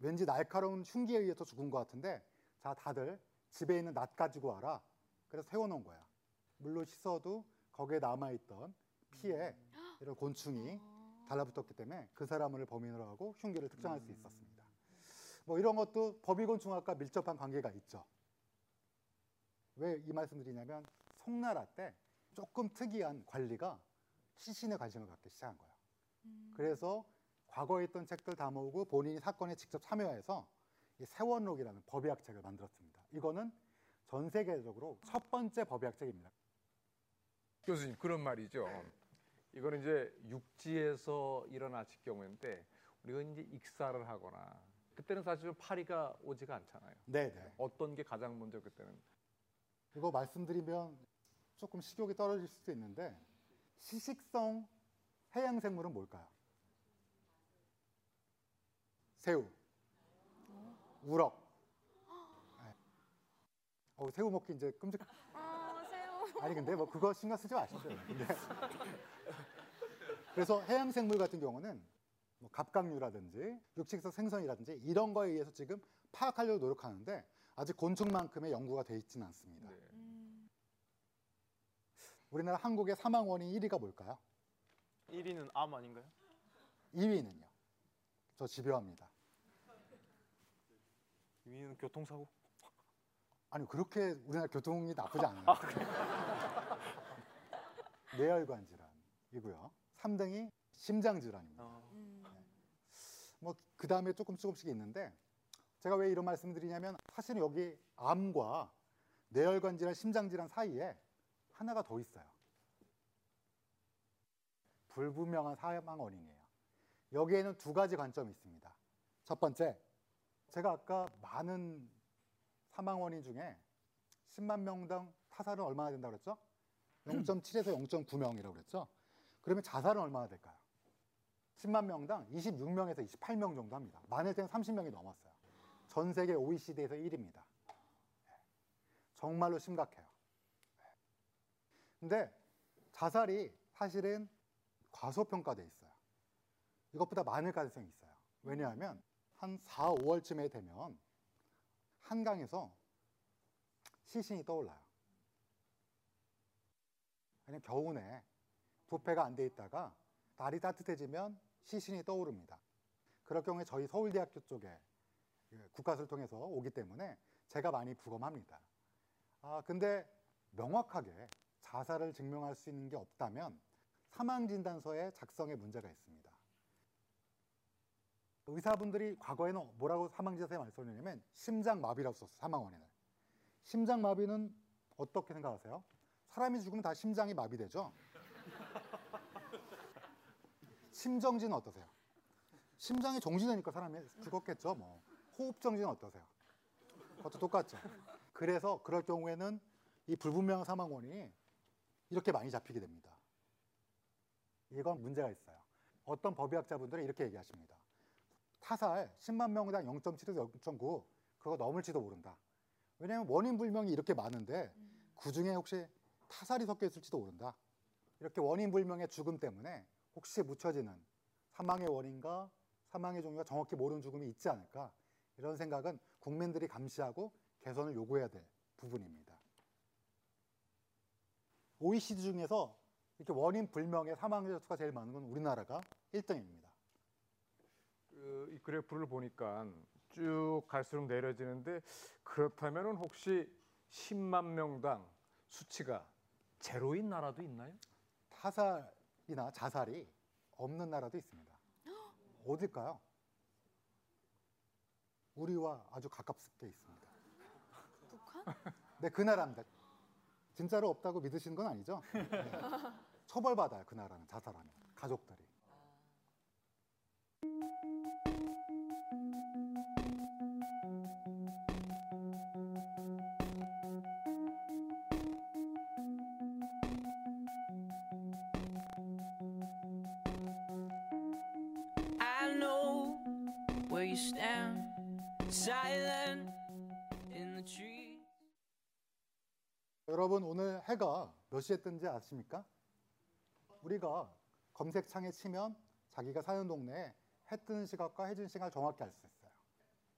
C: 왠지 날카로운 흉기에 의해서 죽은 것 같은데 자 다들 집에 있는 낫 가지고 와라. 그래서 세워놓은 거야. 물로 씻어도 거기에 남아있던 피에 이런 곤충이 달라붙었기 때문에 그 사람을 범인으로 하고 흉기를 특정할 수 있었습니다. 뭐 이런 것도 법의곤충학과 밀접한 관계가 있죠. 왜 이 말씀드리냐면 송나라 때 조금 특이한 관리가 시신에 관심을 갖기 시작한 거예요. 그래서 과거에 있던 책들 다 모으고 본인이 사건에 직접 참여해서 이 세원록이라는 법의학 책을 만들었습니다. 이거는 전 세계적으로 첫 번째 법의학 책입니다.
B: 교수님 그런 말이죠. 이거는 이제 육지에서 일어났을 경우인데 우리가 이제 익사를 하거나 그때는 사실은 파리가 오지가 않잖아요.
C: 네네.
B: 어떤 게 가장 먼저 그때는
C: 이거 말씀드리면 조금 식욕이 떨어질 수도 있는데 시식성 해양 생물은 뭘까요? 새우, 우럭. 네. 어, 새우 먹기 이제 끔찍.
F: 아.
C: 아니 근데 뭐 그거 신경 쓰지 마시죠. 근데 그래서 해양 생물 같은 경우는 뭐 갑각류라든지 육식성 생선이라든지 이런 거에 의해서 지금 파악하려고 노력하는데 아직 곤충만큼의 연구가 돼 있지는 않습니다.
B: 네.
F: 음.
C: 우리나라 한국의 사망 원인 1위가 뭘까요?
G: 1위는 암 아닌가요?
C: 2위는요. 저 집요합니다.
G: 2위는 교통사고.
C: 아니 그렇게 우리나라 교통이 나쁘지 않아요. 뇌혈관 질환이고요. 3등이 심장 질환입니다.
G: 아,
F: 음.
C: 뭐그 다음에 조금 조금씩 있는데 제가 왜 이런 말씀을 드리냐면 사실은 여기 암과 뇌혈관 질환, 심장 질환 사이에 하나가 더 있어요. 불분명한 사망 원인이에요. 여기에는 두 가지 관점이 있습니다. 첫 번째, 제가 아까 많은 사망 원인 중에 10만 명당 타살은 얼마나 된다고 그랬죠? 0.7에서 0.9명이라고 그랬죠? 그러면 자살은 얼마나 될까요? 10만 명당 26명에서 28명 정도 합니다. 많을 때는 30명이 넘었어요. 전 세계 OECD에서 1위입니다. 정말로 심각해요. 근데 자살이 사실은 과소평가돼 있어요. 이것보다 많을 가능성이 있어요. 왜냐하면 한 4, 5월쯤에 되면 한강에서 시신이 떠올라요. 왜냐면 겨우내 부패가 안 돼 있다가 날이 따뜻해지면 시신이 떠오릅니다. 그럴 경우에 저희 서울대학교 쪽에 그 국가수를 통해서 오기 때문에 제가 많이 부검합니다. 아, 근데 명확하게 자살을 증명할 수 있는 게 없다면 사망 진단서의 작성에 문제가 있습니다. 의사분들이 과거에는 뭐라고 사망지사에 말씀하냐면 심장마비라고 썼어요. 사망 원인을. 심장마비는 어떻게 생각하세요? 사람이 죽으면 다 심장이 마비되죠. 심정지는 어떠세요? 심장이 정지되니까 사람이 죽었겠죠. 뭐 호흡 정지는 어떠세요? 그것도 똑같죠. 그래서 그럴 경우에는 이 불분명한 사망 원인이 이렇게 많이 잡히게 됩니다. 이건 문제가 있어요. 어떤 법의학자분들은 이렇게 얘기하십니다. 타살 10만 명당 0.7에서 0.9 그거 넘을지도 모른다. 왜냐하면 원인 불명이 이렇게 많은데 그 중에 혹시 타살이 섞여 있을지도 모른다. 이렇게 원인 불명의 죽음 때문에 혹시 묻혀지는 사망의 원인과 사망의 종류가 정확히 모르는 죽음이 있지 않을까 이런 생각은 국민들이 감시하고 개선을 요구해야 될 부분입니다. OECD 중에서 이렇게 원인 불명의 사망자 수가 제일 많은 건 우리나라가 1등입니다.
B: 그, 이 그래프를 보니까 쭉 갈수록 내려지는데 그렇다면은 혹시 10만 명당 수치가 제로인 나라도 있나요?
C: 타살이나 자살이 없는 나라도 있습니다. 어딜까요? 우리와 아주 가깝게 있습니다.
F: 북한?
C: 네, 그 나라입니다. 진짜로 없다고 믿으시는 건 아니죠? 네. 처벌받아요, 그 나라는 자살하면 가족들이. 여러분 오늘 해가 몇 시에 뜬지 아십니까? 우리가 검색창에 치면 자기가 사는 동네에 해 뜨는 시각과 해 지는 시각을 정확히 알 수 있어요.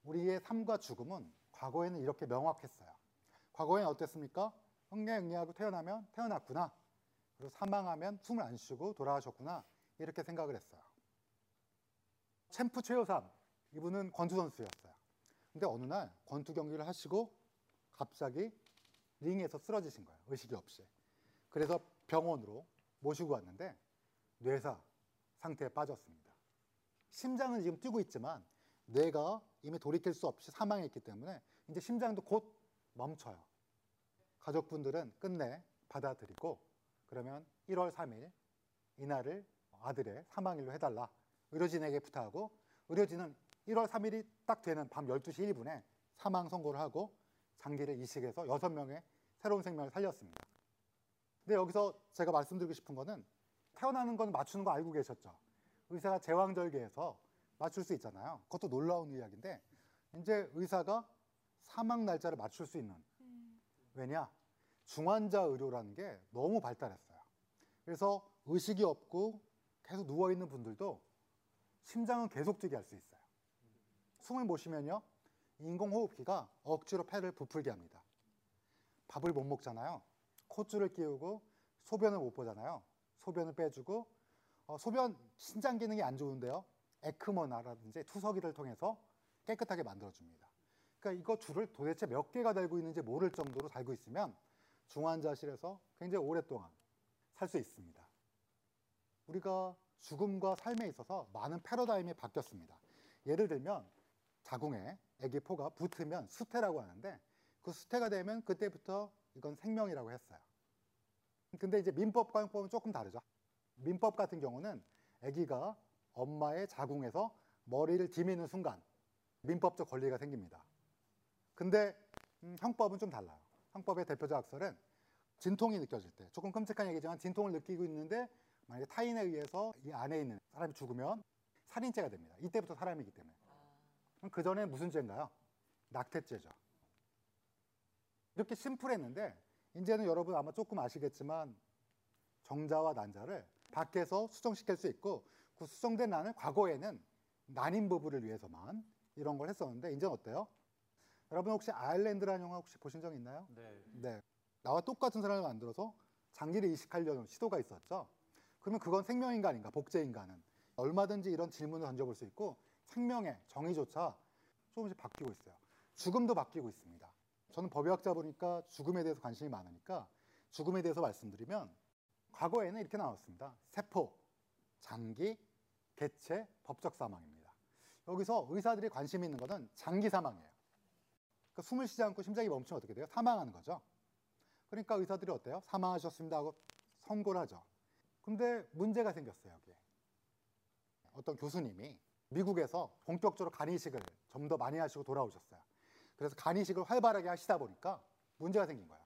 C: 우리의 삶과 죽음은 과거에는 이렇게 명확했어요. 과거에는 어땠습니까? 흥례흥례하고 태어나면 태어났구나. 그리고 사망하면 숨을 안 쉬고 돌아가셨구나. 이렇게 생각을 했어요. 챔프 최효삼 이분은 권투 선수였어요. 근데 어느 날 권투 경기를 하시고 갑자기 링에서 쓰러지신 거예요. 의식이 없이. 그래서 병원으로 모시고 왔는데 뇌사 상태에 빠졌습니다. 심장은 지금 뛰고 있지만 뇌가 이미 돌이킬 수 없이 사망했기 때문에 이제 심장도 곧 멈춰요. 가족분들은 끝내 받아들이고 그러면 1월 3일 이날을 아들의 사망일로 해달라 의료진에게 부탁하고 의료진은 1월 3일이 딱 되는 밤 12시 1분에 사망 선고를 하고 장기를 이식해서 여섯 명의 새로운 생명을 살렸습니다. 근데 여기서 제가 말씀드리고 싶은 거는 태어나는 건 맞추는 거 알고 계셨죠? 의사가 제왕절개해서 맞출 수 있잖아요. 그것도 놀라운 이야기인데 이제 의사가 사망 날짜를 맞출 수 있는 왜냐? 중환자 의료라는 게 너무 발달했어요. 그래서 의식이 없고 계속 누워 있는 분들도 심장은 계속 뛰게 할 수 있어요. 숨을 못 쉬면요. 인공호흡기가 억지로 폐를 부풀게 합니다. 밥을 못 먹잖아요. 콧줄을 끼우고 소변을 못 보잖아요. 소변을 빼주고 어, 소변 신장 기능이 안 좋은데요. 에크모나라든지 투석이를 통해서 깨끗하게 만들어줍니다. 그러니까 이거 줄을 도대체 몇 개가 달고 있는지 모를 정도로 달고 있으면 중환자실에서 굉장히 오랫동안 살 수 있습니다. 우리가 죽음과 삶에 있어서 많은 패러다임이 바뀌었습니다. 예를 들면 자궁에 아기 포가 붙으면 수태라고 하는데 그 수태가 되면 그때부터 이건 생명이라고 했어요. 근데 이제 민법과 형법은 조금 다르죠. 민법 같은 경우는 아기가 엄마의 자궁에서 머리를 디미는 순간 민법적 권리가 생깁니다. 근데 음, 형법은 좀 달라요. 형법의 대표적 악설은 진통이 느껴질 때 조금 끔찍한 얘기지만 진통을 느끼고 있는데 만약에 타인에 의해서 이 안에 있는 사람이 죽으면 살인죄가 됩니다. 이때부터 사람이기 때문에. 그 전에 무슨 죄인가요? 낙태죄죠. 이렇게 심플했는데 이제는 여러분 아마 조금 아시겠지만 정자와 난자를 밖에서 수정시킬 수 있고 그 수정된 난을 과거에는 난임 부부를 위해서만 이런 걸 했었는데 이제는 어때요? 여러분 혹시 아일랜드라는 영화 혹시 보신 적 있나요?
D: 네.
C: 네. 나와 똑같은 사람을 만들어서 장기를 이식하려는 시도가 있었죠. 그러면 그건 생명인간인가, 복제인간은 얼마든지 이런 질문을 던져볼 수 있고 생명의 정의조차 조금씩 바뀌고 있어요. 죽음도 바뀌고 있습니다. 저는 법의학자 보니까 죽음에 대해서 관심이 많으니까 죽음에 대해서 말씀드리면 과거에는 이렇게 나왔습니다. 세포, 장기, 개체, 법적 사망입니다. 여기서 의사들이 관심 있는 것은 장기 사망이에요. 그러니까 숨을 쉬지 않고 심장이 멈추면 어떻게 돼요? 사망하는 거죠. 그러니까 의사들이 어때요? 사망하셨습니다 하고 선고를 하죠. 근데 문제가 생겼어요, 여기에. 어떤 교수님이 미국에서 본격적으로 간이식을 좀 더 많이 하시고 돌아오셨어요. 그래서 간이식을 활발하게 하시다 보니까 문제가 생긴 거예요.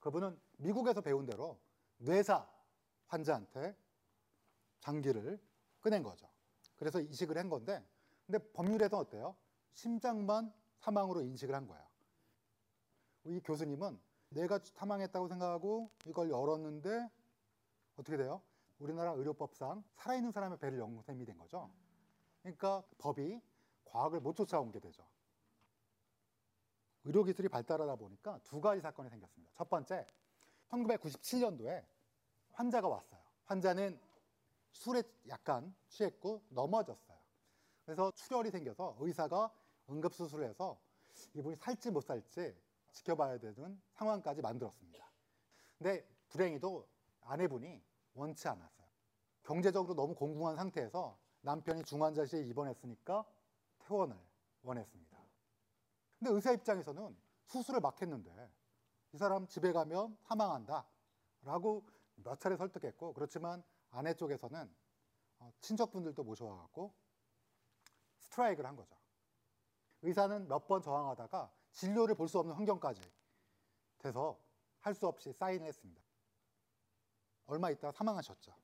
C: 그분은 미국에서 배운 대로 뇌사 환자한테 장기를 꺼낸 거죠. 그래서 이식을 한 건데, 근데 법률에서 어때요? 심장만 사망으로 인식을 한 거예요. 이 교수님은 내가 사망했다고 생각하고 이걸 열었는데 어떻게 돼요? 우리나라 의료법상 살아있는 사람의 배를 연 셈이 된 거죠. 그러니까 법이 과학을 못 쫓아온 게 되죠. 의료기술이 발달하다 보니까 두 가지 사건이 생겼습니다. 첫 번째, 1997년도에 환자가 왔어요. 환자는 술에 약간 취했고 넘어졌어요. 그래서 출혈이 생겨서 의사가 응급수술을 해서 이분이 살지 못 살지 지켜봐야 되는 상황까지 만들었습니다. 근데 불행히도 아내분이 원치 않았어요. 경제적으로 너무 공공한 상태에서 남편이 중환자실에 입원했으니까 퇴원을 원했습니다. 근데 의사 입장에서는 수술을 막 했는데 이 사람 집에 가면 사망한다 라고 몇 차례 설득했고 그렇지만 아내 쪽에서는 어, 친척분들도 모셔와갖고 스트라이크를 한 거죠. 의사는 몇 번 저항하다가 진료를 볼 수 없는 환경까지 돼서 할 수 없이 사인을 했습니다. 얼마 있다가 사망하셨죠.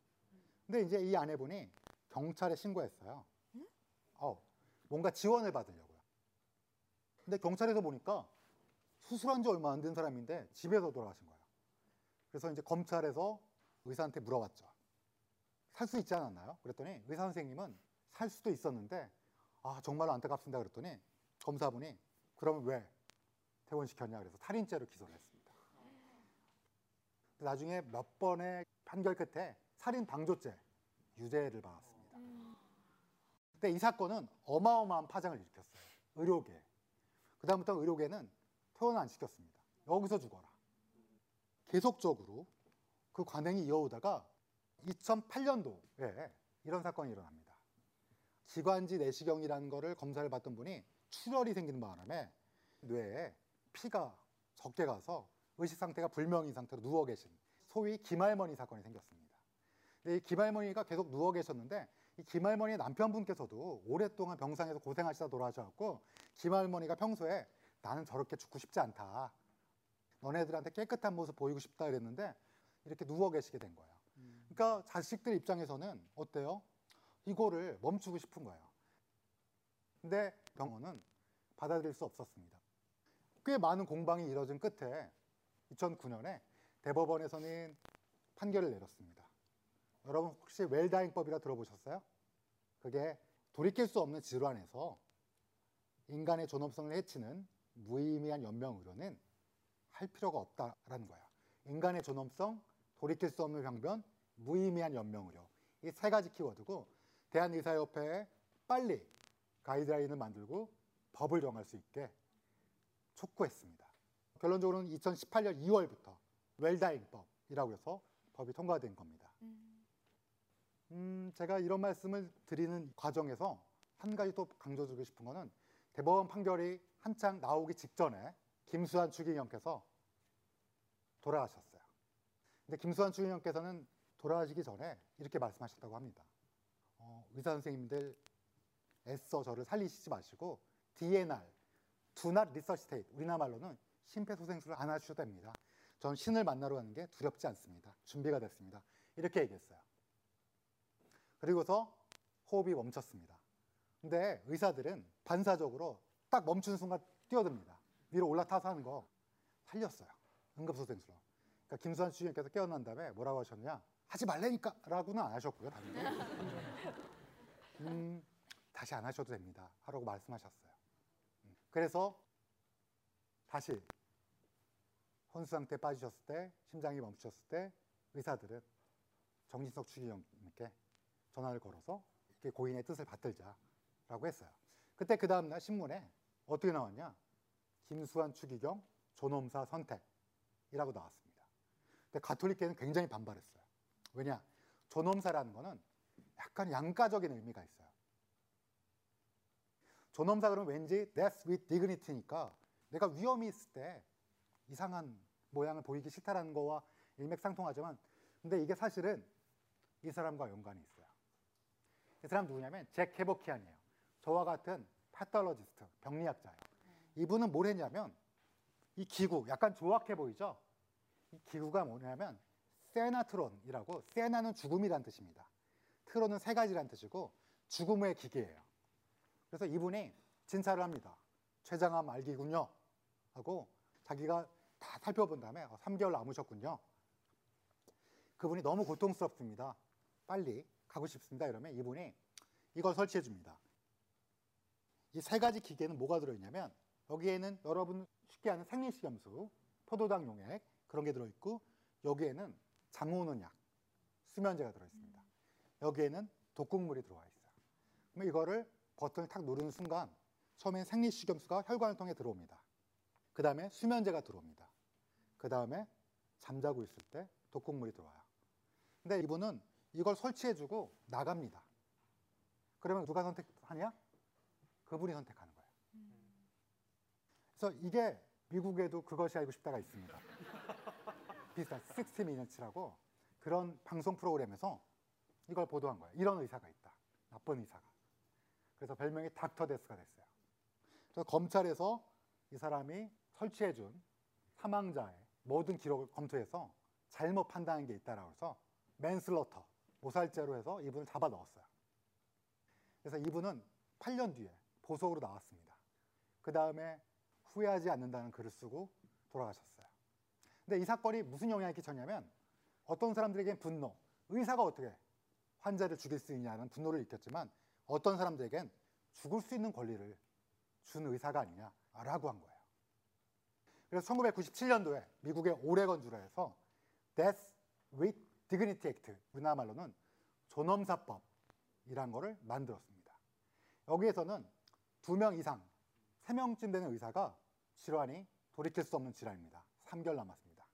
C: 근데 이제 이 아내분이 경찰에 신고했어요. 어, 뭔가 지원을 받으려고요. 근데 경찰에서 보니까 수술한 지 얼마 안 된 사람인데 집에서 돌아가신 거예요. 그래서 이제 검찰에서 의사한테 물어봤죠. 살 수 있지 않았나요? 그랬더니 의사 선생님은 살 수도 있었는데 아 정말로 안타깝습니다. 그랬더니 검사분이 그러면 왜 퇴원시켰냐 그래서 살인죄로 기소를 했습니다. 나중에 몇 번의 판결 끝에 살인 방조죄 유죄를 받았습니다. 근데 이 사건은 어마어마한 파장을 일으켰어요. 의료계. 그다음부터 의료계는 퇴원 안 시켰습니다. 여기서 죽어라. 계속적으로 그 관행이 이어오다가 2008년도에 이런 사건이 일어납니다. 기관지 내시경이라는 거를 검사를 받던 분이 출혈이 생기는 바람에 뇌에 피가 적게 가서 의식 상태가 불명인 상태로 누워 계신 소위 김할머니 사건이 생겼습니다. 근데 이 김할머니가 계속 누워 계셨는데 이 김할머니의 남편분께서도 오랫동안 병상에서 고생하시다 돌아가셔갖고 김할머니가 평소에 나는 저렇게 죽고 싶지 않다. 너네들한테 깨끗한 모습 보이고 싶다 이랬는데 이렇게 누워 계시게 된 거예요. 그러니까 자식들 입장에서는 어때요? 이거를 멈추고 싶은 거예요. 근데 병원은 받아들일 수 없었습니다. 꽤 많은 공방이 이뤄진 끝에 2009년에 대법원에서는 판결을 내렸습니다. 여러분 혹시 웰다잉법이라 들어보셨어요? 그게 돌이킬 수 없는 질환에서 인간의 존엄성을 해치는 무의미한 연명 의료는 할 필요가 없다라는 거예요. 인간의 존엄성, 돌이킬 수 없는 병변, 무의미한 연명 의료. 이 세 가지 키워드고 대한의사협회에 빨리 가이드라인을 만들고 법을 정할 수 있게 촉구했습니다. 결론적으로는 2018년 2월부터 웰다잉법이라고 해서 법이 통과된 겁니다. 음, 제가 이런 말씀을 드리는 과정에서 한 가지 또 강조드리고 싶은 거는 대법원 판결이 한창 나오기 직전에 김수환 추기경께서 돌아가셨어요. 근데 김수환 추기경께서는 돌아가시기 전에 이렇게 말씀하셨다고 합니다. 어, 의사 선생님들 애써 저를 살리시지 마시고 DNR, Do Not Research State, 우리나라 말로는 심폐소생술을 안 하셔도 됩니다. 전 신을 만나러 가는 게 두렵지 않습니다. 준비가 됐습니다. 이렇게 얘기했어요. 그리고서 호흡이 멈췄습니다. 근데 의사들은 반사적으로 딱 멈춘 순간 뛰어듭니다. 위로 올라타서 하는 거 살렸어요. 응급소생술로. 그러니까 김수환 주임께서 깨어난 다음에 뭐라고 하셨냐? 하지 말라니까! 라고는 안 하셨고요, 당연히. 음, 다시 안 하셔도 됩니다. 하라고 말씀하셨어요. 음, 그래서 다시 혼수 상태에 빠지셨을 때, 심장이 멈추셨을 때 의사들은 정진석 추기경님께 전화를 걸어서 이렇게 고인의 뜻을 받들자라고 했어요. 그때 그 다음날 신문에 어떻게 나왔냐? 김수환 추기경 존엄사 선택이라고 나왔습니다. 근데 가톨릭계는 굉장히 반발했어요. 왜냐? 존엄사라는 거는 약간 양가적인 의미가 있어요. 존엄사 그러면 왠지 death with dignity니까 내가 위험이 있을 때 이상한 모양을 보이기 싫다라는 거와 일맥상통하지만 근데 이게 사실은 이 사람과 연관이 있어요. 이 사람 누구냐면 잭 케버키안이에요. 저와 같은 패톨로지스트, 병리학자예요. 이분은 뭘 했냐면 이 기구 약간 조악해 보이죠? 이 기구가 뭐냐면 세나트론이라고 세나는 죽음이란 뜻입니다. 트론은 세 가지란 뜻이고 죽음의 기계예요. 그래서 이분이 진찰을 합니다. 췌장암 알기군요. 하고 자기가 다 살펴본 다음에 어, 3개월 남으셨군요. 그분이 너무 고통스럽습니다. 빨리 가고 싶습니다. 이러면 이분이 이걸 설치해 줍니다. 이 세 가지 기계는 뭐가 들어있냐면 여기에는 여러분 쉽게 아는 생리식 염수, 포도당 용액 그런 게 들어있고 여기에는 잠 오는 약, 수면제가 들어있습니다. 여기에는 독극물이 들어와 있어요. 그럼 이거를 버튼을 탁 누르는 순간 처음엔 생리식 염수가 혈관을 통해 들어옵니다. 그 다음에 수면제가 들어옵니다. 그 다음에 잠자고 있을 때 독극물이 들어와요. 근데 이분은 이걸 설치해주고 나갑니다. 그러면 누가 선택하냐? 그분이 거예요. 그래서 이게 미국에도 그것이 알고 싶다가 있습니다. 비슷한 60 미니츠라고 그런 방송 프로그램에서 이걸 보도한 거예요. 이런 의사가 있다. 나쁜 의사가. 그래서 별명이 닥터 데스가 됐어요. 그래서 검찰에서 이 사람이 설치해준 사망자의 모든 기록을 검토해서 잘못 판단한 게 있다라고 해서 맨슬러터, 모살죄로 해서 이분을 잡아 넣었어요. 그래서 이분은 8년 뒤에 보석으로 나왔습니다. 그 다음에 후회하지 않는다는 글을 쓰고 돌아가셨어요. 근데 이 사건이 무슨 영향을 끼쳤냐면 어떤 사람들에겐 분노, 의사가 어떻게 환자를 죽일 수 있냐는 분노를 일으켰지만 어떤 사람들에겐 죽을 수 있는 권리를 준 의사가 아니냐라고 한 거예요. 그래서 1997년도에 미국의 오레건주에서 Death with Dignity Act, 우리나라 말로는 존엄사법이란 거를 만들었습니다. 여기에서는 두 명 이상, 세 명쯤 되는 의사가 질환이 돌이킬 수 없는 질환입니다. 3개월 남았습니다.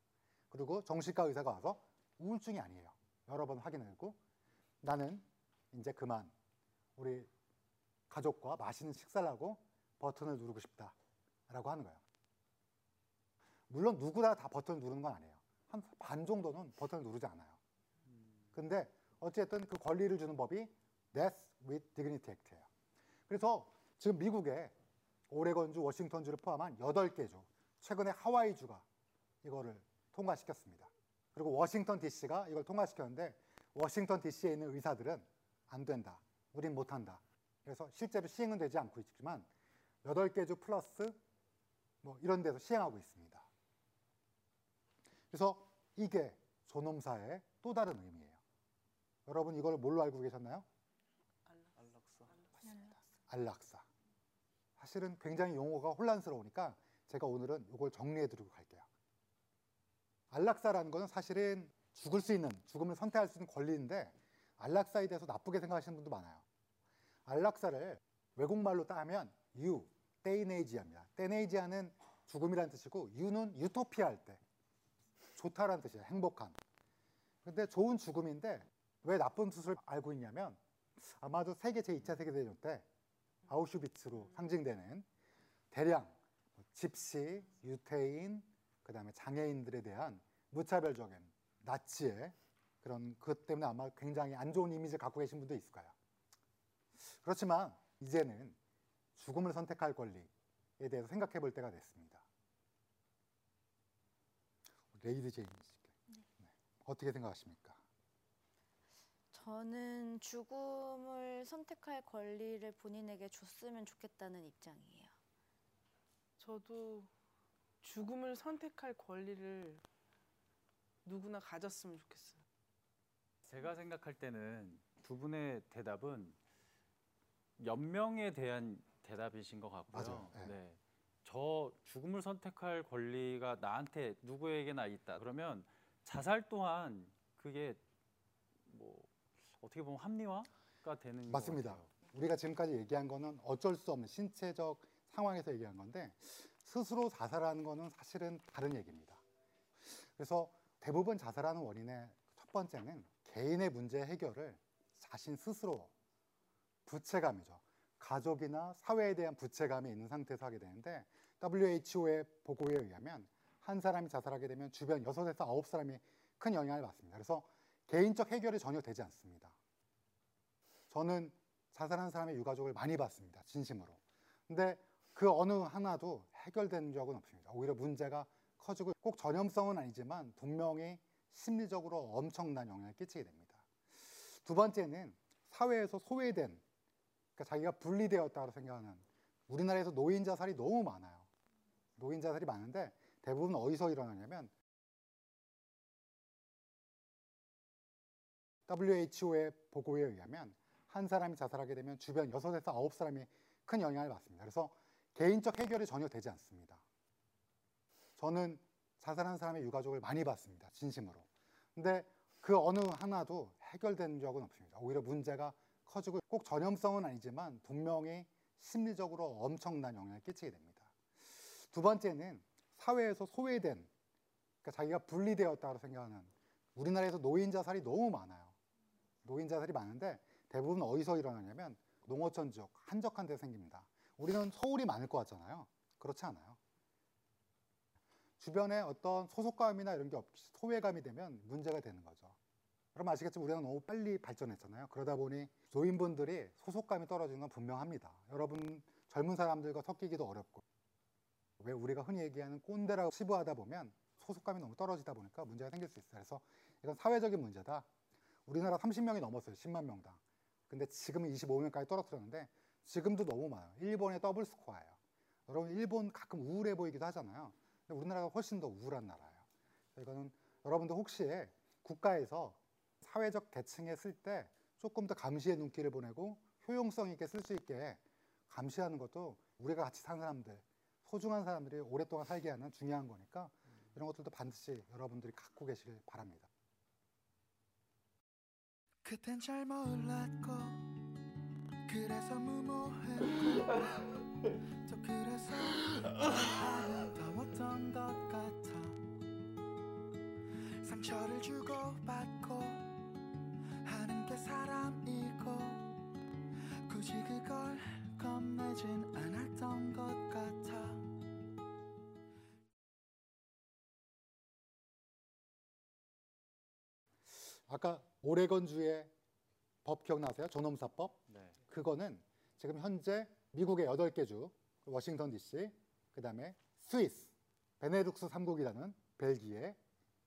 C: 그리고 정신과 의사가 와서 우울증이 아니에요. 여러 번 확인했고 나는 이제 그만 우리 가족과 맛있는 식사를 하고 버튼을 누르고 싶다라고 하는 거예요. 물론 누구나 다 버튼을 누르는 건 아니에요. 한 반 정도는 버튼을 누르지 않아요. 근데 어쨌든 그 권리를 주는 법이 Death with Dignity Act예요. 그래서 지금 미국에 오레건주, 워싱턴주를 포함한 8개 주, 최근에 하와이주가 이거를 통과시켰습니다. 그리고 워싱턴 DC가 이걸 통과시켰는데 워싱턴 DC에 있는 의사들은 안 된다. 우린 못 한다. 그래서 실제로 시행은 되지 않고 있지만 8개 주 플러스 뭐 이런 데서 시행하고 있습니다. 그래서 이게 존엄사의 또 다른 의미예요. 여러분 이걸 뭘로 알고 계셨나요? 맞습니다. 안락사. 사실은 굉장히 용어가 혼란스러우니까 제가 오늘은 이걸 정리해 드리고 갈게요. 안락사라는 것은 사실은 죽을 수 있는, 죽음을 선택할 수 있는 권리인데 안락사에 대해서 나쁘게 생각하시는 분도 많아요. 안락사를 외국말로 따면 유, 테이네이지아입니다. 테네이지아는 죽음이라는 뜻이고 유는 유토피아 할 때, 좋다라는 뜻이에요. 행복한. 근데 좋은 죽음인데 왜 나쁜 뜻을 알고 있냐면 아마도 세계 제2차 세계대전 때 아우슈비츠로 상징되는 대량 뭐 집시, 유태인, 그 다음에 장애인들에 대한 무차별적인 나치의 그런 그것 때문에 아마 굉장히 안 좋은 이미지를 갖고 계신 분도 있을 거예요. 그렇지만 이제는 죽음을 선택할 권리에 대해서 생각해 볼 때가 됐습니다. 레이드 제임스 네. 어떻게 생각하십니까?
F: 저는 죽음을 선택할 권리를 본인에게 줬으면 좋겠다는 입장이에요.
E: 저도 죽음을 선택할 권리를 누구나 가졌으면 좋겠어요.
D: 제가 생각할 때는 두 분의 대답은 연명에 대한 대답이신 것 같고요.
C: 맞아요. 네.
D: 네. 저 죽음을 선택할 권리가 나한테 누구에게나 있다. 그러면 자살 또한 그게 뭐 어떻게 보면 합리화가 되는
C: 맞습니다.
D: 것 같아요.
C: 우리가 지금까지 얘기한 거는 어쩔 수 없는 신체적 상황에서 얘기한 건데 스스로 자살하는 거는 사실은 다른 얘기입니다. 그래서 대부분 자살하는 원인의 첫 번째는 개인의 문제 해결을 자신 스스로 부채감이죠. 가족이나 사회에 대한 부채감이 있는 상태에서 하게 되는데 WHO의 보고에 의하면 한 사람이 자살하게 되면 주변 6에서 9사람이 큰 영향을 받습니다. 그래서 개인적 해결이 전혀 되지 않습니다. 저는 자살한 사람의 유가족을 많이 봤습니다. 진심으로. 근데 그 어느 하나도 해결된 적은 없습니다. 오히려 문제가 커지고 꼭 전염성은 아니지만 분명히 심리적으로 엄청난 영향을 끼치게 됩니다. 두 번째는 사회에서 소외된, 그러니까 자기가 분리되었다고 생각하는 우리나라에서 노인 자살이 너무 많아요. 노인 자살이 많은데 대부분 어디서 일어나냐면 WHO의 보고에 의하면 한 사람이 자살하게 되면 주변 6에서 9사람이 큰 영향을 받습니다. 그래서 개인적 해결이 전혀 되지 않습니다. 저는 자살한 사람의 유가족을 많이 봤습니다. 진심으로. 근데 그 어느 하나도 해결된 적은 없습니다. 오히려 문제가 커지고 꼭 전염성은 아니지만 분명히 심리적으로 엄청난 영향을 끼치게 됩니다. 두 번째는 사회에서 소외된, 그러니까 자기가 분리되었다고 생각하는 우리나라에서 노인 자살이 너무 많아요. 노인 자살이 많은데 대부분 어디서 일어나냐면 농어촌 지역, 한적한 데 생깁니다. 우리는 서울이 많을 것 같잖아요. 그렇지 않아요. 주변에 어떤 소속감이나 이런 게 없이 소외감이 되면 문제가 되는 거죠. 그럼 아시겠지만 우리가 너무 빨리 발전했잖아요. 그러다 보니 노인분들이 소속감이 떨어지는 건 분명합니다. 여러분 젊은 사람들과 섞이기도 어렵고 왜 우리가 흔히 얘기하는 꼰대라고 치부하다 보면 소속감이 너무 떨어지다 보니까 문제가 생길 수 있어요. 그래서 이건 사회적인 문제다. 우리나라 30명이 넘었어요. 10만 명당. 근데 지금은 25명까지 떨어뜨렸는데 지금도 너무 많아요. 일본의 더블 스코어예요. 여러분 일본 가끔 우울해 보이기도 하잖아요. 근데 우리나라가 훨씬 더 우울한 나라예요. 이거는 여러분들 혹시 국가에서 사회적 계층에 쓸 때 조금 더 감시의 눈길을 보내고 효용성 있게 쓸 수 있게 감시하는 것도 우리가 같이 사는 사람들, 소중한 사람들이 오랫동안 살게 하는 중요한 거니까 이런 것들도 반드시 여러분들이 갖고 계시길 바랍니다.
I: 그땐 잘 몰랐고 그래서 무모했고 또 그래서 아름다웠던 것 같아. 상처를 주고받고 하는 게 사람이고 굳이 그걸 겁내진 않았던 것 같아
C: 아까 오레건주의 법 기억나세요? 존엄사법?
D: 네.
C: 그거는 지금 현재 미국의 8개 주, 워싱턴 DC, 그 다음에 스위스, 베네룩스 3국이라는 벨기에,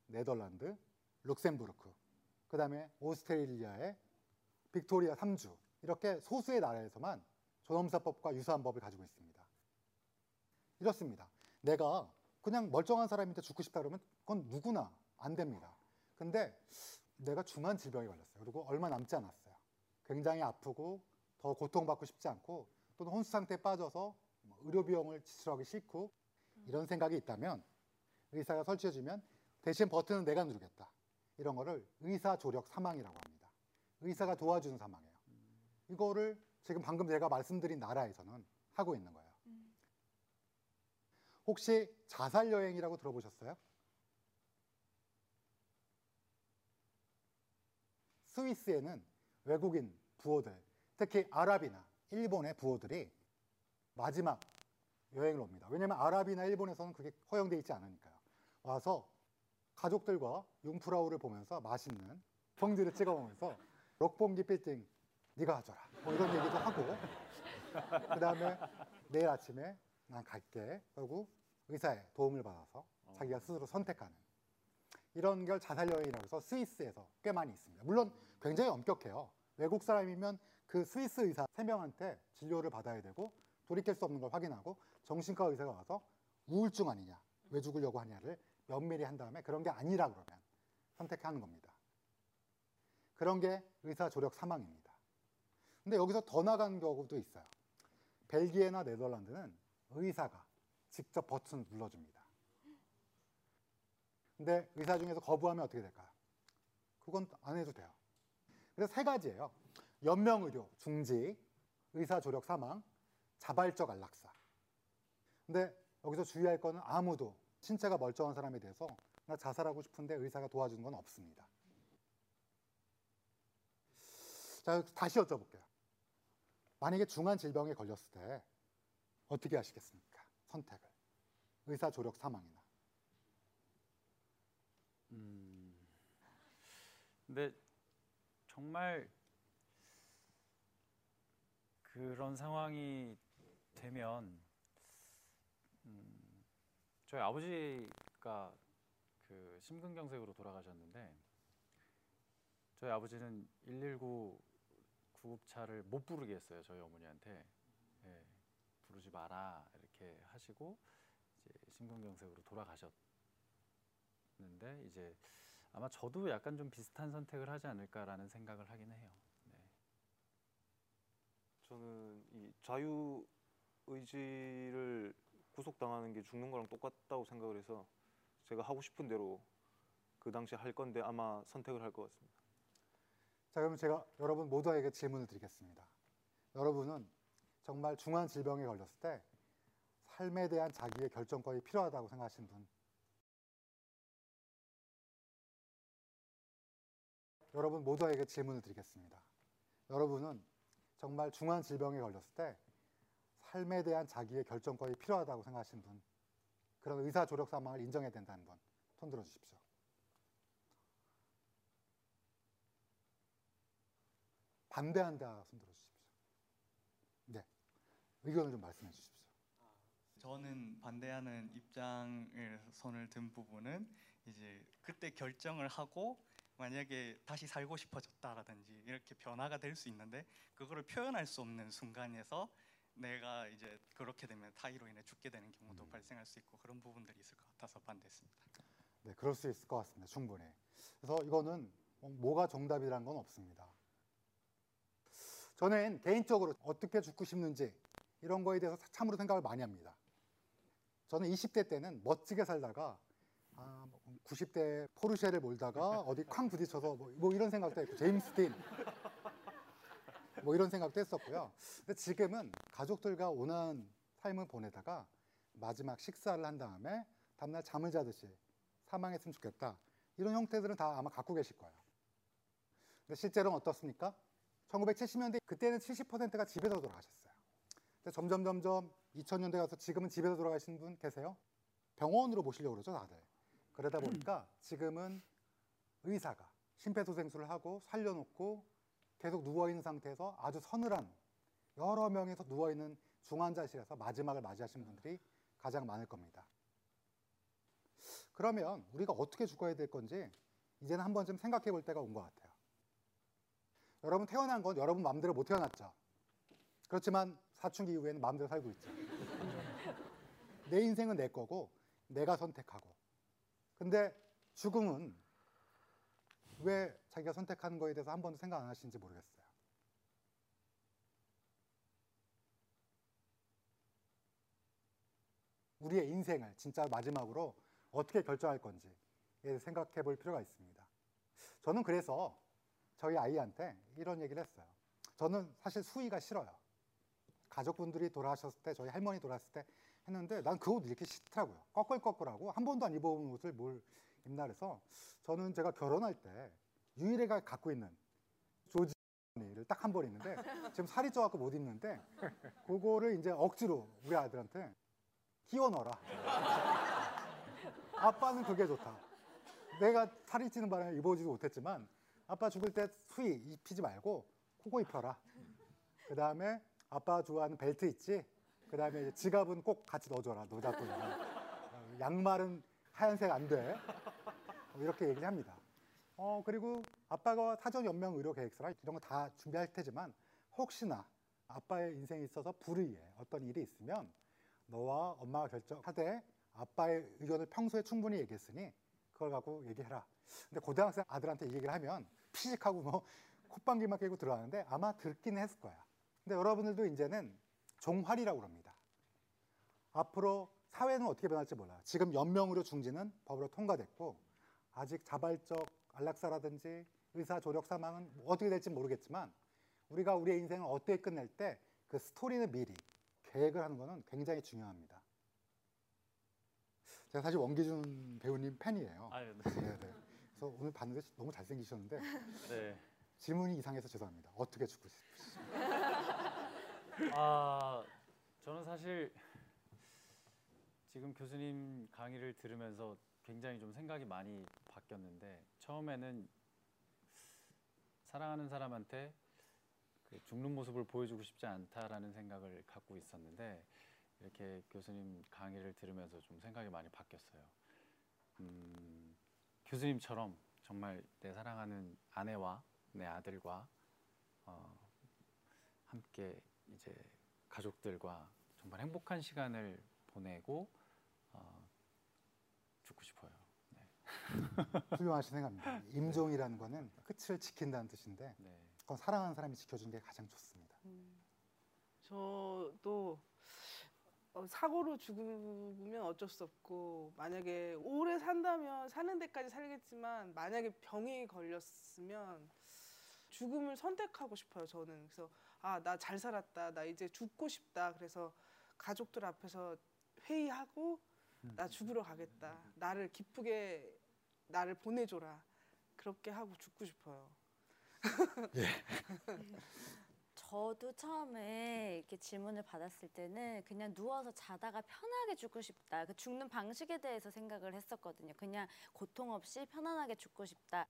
C: 네덜란드, 룩셈부르크, 그 다음에 오스트레일리아의 빅토리아 3주 이렇게 소수의 나라에서만 존엄사법과 유사한 법을 가지고 있습니다. 이렇습니다. 내가 그냥 멀쩡한 사람인데 죽고 싶다 그러면 그건 누구나 안 됩니다. 근데 내가 중한 질병에 걸렸어요. 그리고 얼마 남지 않았어요. 굉장히 아프고 더 고통받고 싶지 않고 또는 혼수 상태에 빠져서 뭐 의료 비용을 지출하기 싫고 이런 생각이 있다면 의사가 설치해주면 대신 버튼은 내가 누르겠다. 이런 거를 의사 조력 사망이라고 합니다. 의사가 도와주는 사망이에요. 이거를 지금 방금 제가 말씀드린 나라에서는 하고 있는 거예요. 혹시 자살 여행이라고 들어보셨어요? 스위스에는 외국인 부호들, 특히 아랍이나 일본의 부호들이 마지막 여행을 옵니다. 왜냐하면 아랍이나 일본에서는 그게 허용돼 있지 않으니까요. 와서 가족들과 융프라우를 보면서 맛있는 펑지를 찍어 보면서 록봉기 빌딩 네가 가져라. 뭐 이런 얘기도 하고 그 다음에 내일 아침에 난 갈게. 그리고 의사의 도움을 받아서 자기가 스스로 선택하는 이런 걸 자살 여행이라고 해서 스위스에서 꽤 많이 있습니다. 물론 굉장히 엄격해요. 외국 사람이면 그 스위스 의사 세 명한테 진료를 받아야 되고 돌이킬 수 없는 걸 확인하고 정신과 의사가 와서 우울증 아니냐, 왜 죽으려고 하냐를 면밀히 한 다음에 그런 게 아니라 그러면 선택하는 겁니다. 그런 게 의사 조력 사망입니다. 근데 여기서 더 나간 경우도 있어요. 벨기에나 네덜란드는 의사가 직접 버튼 눌러줍니다. 근데 의사 중에서 거부하면 어떻게 될까요? 그건 안 해도 돼요. 그래서 세 가지예요. 연명의료, 중지, 의사 조력 사망, 자발적 안락사. 근데 여기서 주의할 거는 아무도 신체가 멀쩡한 사람에 대해서 나 자살하고 싶은데 의사가 도와주는 건 없습니다. 자, 다시 여쭤볼게요. 만약에 중한 질병에 걸렸을 때 어떻게 하시겠습니까? 선택을. 의사 조력 사망이나.
D: 음. 근데 정말 그런 상황이 되면 음, 저희 아버지가 그 심근경색으로 돌아가셨는데 저희 아버지는 119 구급차를 못 부르게 했어요 저희 어머니한테 예, 부르지 마라 이렇게 하시고 이제 심근경색으로 돌아가셨 는데 이제 아마 저도 약간 좀 비슷한 선택을 하지 않을까라는 생각을 하긴 해요. 네.
G: 저는 이 자유 의지를 구속당하는 게 죽는 거랑 똑같다고 생각을 해서 제가 하고 싶은 대로 그 당시에 할 건데 아마 선택을 할 것 같습니다.
C: 자, 그럼 제가 여러분 모두에게 질문을 드리겠습니다. 여러분은 정말 중한 질병에 걸렸을 때 삶에 대한 자기의 결정권이 필요하다고 생각하시는 분? 여러분 모두에게 질문을 드리겠습니다. 여러분은 정말 중한 질병에 걸렸을 때 삶에 대한 자기의 결정권이 필요하다고 생각하시는 분? 그런 의사 조력 사망을 인정해야 된다는 분? 손 들어 주십시오. 반대한다 손 들어 주십시오. 네. 의견을 좀 말씀해 주십시오.
J: 저는 반대하는 입장을 손을 든 부분은 이제 그때 결정을 하고 만약에 다시 살고 싶어졌다라든지 이렇게 변화가 될 수 있는데 그거를 표현할 수 없는 순간에서 내가 이제 그렇게 되면 타이로 인해 죽게 되는 경우도 발생할 수 있고 그런 부분들이 있을 것 같아서 반대했습니다.
C: 네, 그럴 수 있을 것 같습니다. 충분히. 그래서 이거는 뭐- 뭐가 정답이라는 건 없습니다. 저는 개인적으로 어떻게 죽고 싶는지 이런 거에 대해서 참으로 생각을 많이 합니다. 저는 20대 때는 멋지게 살다가 아, 90대 포르쉐를 몰다가 어디 쾅 부딪혀서 뭐, 뭐 이런 생각도 했고 제임스 딘 뭐 이런 생각도 했었고요. 근데 지금은 가족들과 온화한 삶을 보내다가 마지막 식사를 한 다음에 다음날 잠을 자듯이 사망했으면 좋겠다. 이런 형태들은 다 아마 갖고 계실 거예요. 근데 실제로는 어떻습니까? 1970년대 그때는 70%가 집에서 돌아가셨어요. 근데 점점 점점 2000년대 가서 지금은 집에서 돌아가시는 분 계세요? 병원으로 모시려고 그러죠, 다들. 그러다 보니까 지금은 의사가 심폐소생술을 하고 살려놓고 계속 누워있는 상태에서 아주 서늘한 여러 명이서 누워있는 중환자실에서 마지막을 맞이하신 분들이 가장 많을 겁니다. 그러면 우리가 어떻게 죽어야 될 건지 이제는 한 번쯤 생각해 볼 때가 온 것 같아요. 여러분 태어난 건 여러분 마음대로 못 태어났죠. 그렇지만 사춘기 이후에는 마음대로 살고 있죠. 내 인생은 내 거고 내가 선택하고. 근데 죽음은 왜 자기가 선택하는 거에 대해서 한 번도 생각 안 하시는지 모르겠어요. 우리의 인생을 진짜 마지막으로 어떻게 결정할 건지 생각해 볼 필요가 있습니다. 저는 그래서 저희 아이한테 이런 얘기를 했어요. 저는 사실 수의가 싫어요. 가족분들이 돌아가셨을 때 저희 할머니 돌아갔을 때 했는데 난 그 옷 이렇게 싫더라고요. 꺼끌꺼끌하고 한 번도 안 입어본 옷을 뭘 입나 그래서 저는 제가 결혼할 때 유일하게 갖고 있는 조지 를 딱한벌 있는데 지금 살이 쪄갖고 못 입는데 그거를 이제 억지로 우리 아들한테 끼워 넣어라. 아빠는 그게 좋다. 내가 살이 찌는 바람에 입어보지도 못했지만 아빠 죽을 때 수의 입히지 말고 그거 입혀라. 그 다음에 아빠 좋아하는 벨트 있지? 그 다음에 지갑은 꼭 같이 넣어줘라. 노자돈. 양말은 하얀색 안 돼. 뭐 이렇게 얘기를 합니다. 어, 그리고 아빠가 사전 연명 의료 계획서라 이런 거 다 준비할 테지만 혹시나 아빠의 인생에 있어서 불의에 어떤 일이 있으면 너와 엄마가 결정하되 아빠의 의견을 평소에 충분히 얘기했으니 그걸 갖고 얘기해라. 근데 고등학생 아들한테 이 얘기를 하면 피식하고 뭐 콧방귀만 깨고 들어가는데 아마 듣긴 했을 거야. 근데 여러분들도 이제는 종활이라고 그럽니다. 앞으로 사회는 어떻게 변할지 몰라요. 지금 연명으로 중지는 법으로 통과됐고 아직 자발적 안락사라든지 의사 조력 사망은 어떻게 될지 모르겠지만 우리가 우리의 인생을 어떻게 끝낼 때 그 스토리는 미리 계획을 하는 것은 굉장히 중요합니다. 제가 사실 원기준 배우님 팬이에요.
D: 아유, 네.
C: 네, 네. 그래서 오늘 봤는데 너무 잘생기셨는데
D: 네.
C: 질문이 이상해서 죄송합니다. 어떻게 죽고 싶으시죠?
D: 아, 저는 사실 지금 교수님 강의를 들으면서 굉장히 좀 생각이 많이 바뀌었는데 처음에는 사랑하는 사람한테 그 죽는 모습을 보여주고 싶지 않다라는 생각을 갖고 있었는데 이렇게 교수님 강의를 들으면서 좀 생각이 많이 바뀌었어요. 음, 교수님처럼 정말 내 사랑하는 아내와 내 아들과 어, 함께 이제 가족들과 정말 행복한 시간을 보내고 어, 죽고 싶어요. 네.
C: 훌륭하신 생각입니다. 임종이라는 거는 끝을 지킨다는 뜻인데
D: 네.
C: 그건 사랑하는 사람이 지켜주는 게 가장 좋습니다.
E: 저도 어, 사고로 죽으면 어쩔 수 없고 만약에 오래 산다면 사는 데까지 살겠지만 만약에 병이 걸렸으면 죽음을 선택하고 싶어요 저는 그래서 아 나 잘 살았다. 나 이제 죽고 싶다. 그래서 가족들 앞에서 회의하고 나 죽으러 가겠다. 나를 기쁘게 나를 보내줘라. 그렇게 하고 죽고 싶어요.
F: 저도 처음에 이렇게 질문을 받았을 때는 그냥 누워서 자다가 편하게 죽고 싶다. 그 죽는 방식에 대해서 생각을 했었거든요. 그냥 고통 없이 편안하게 죽고 싶다.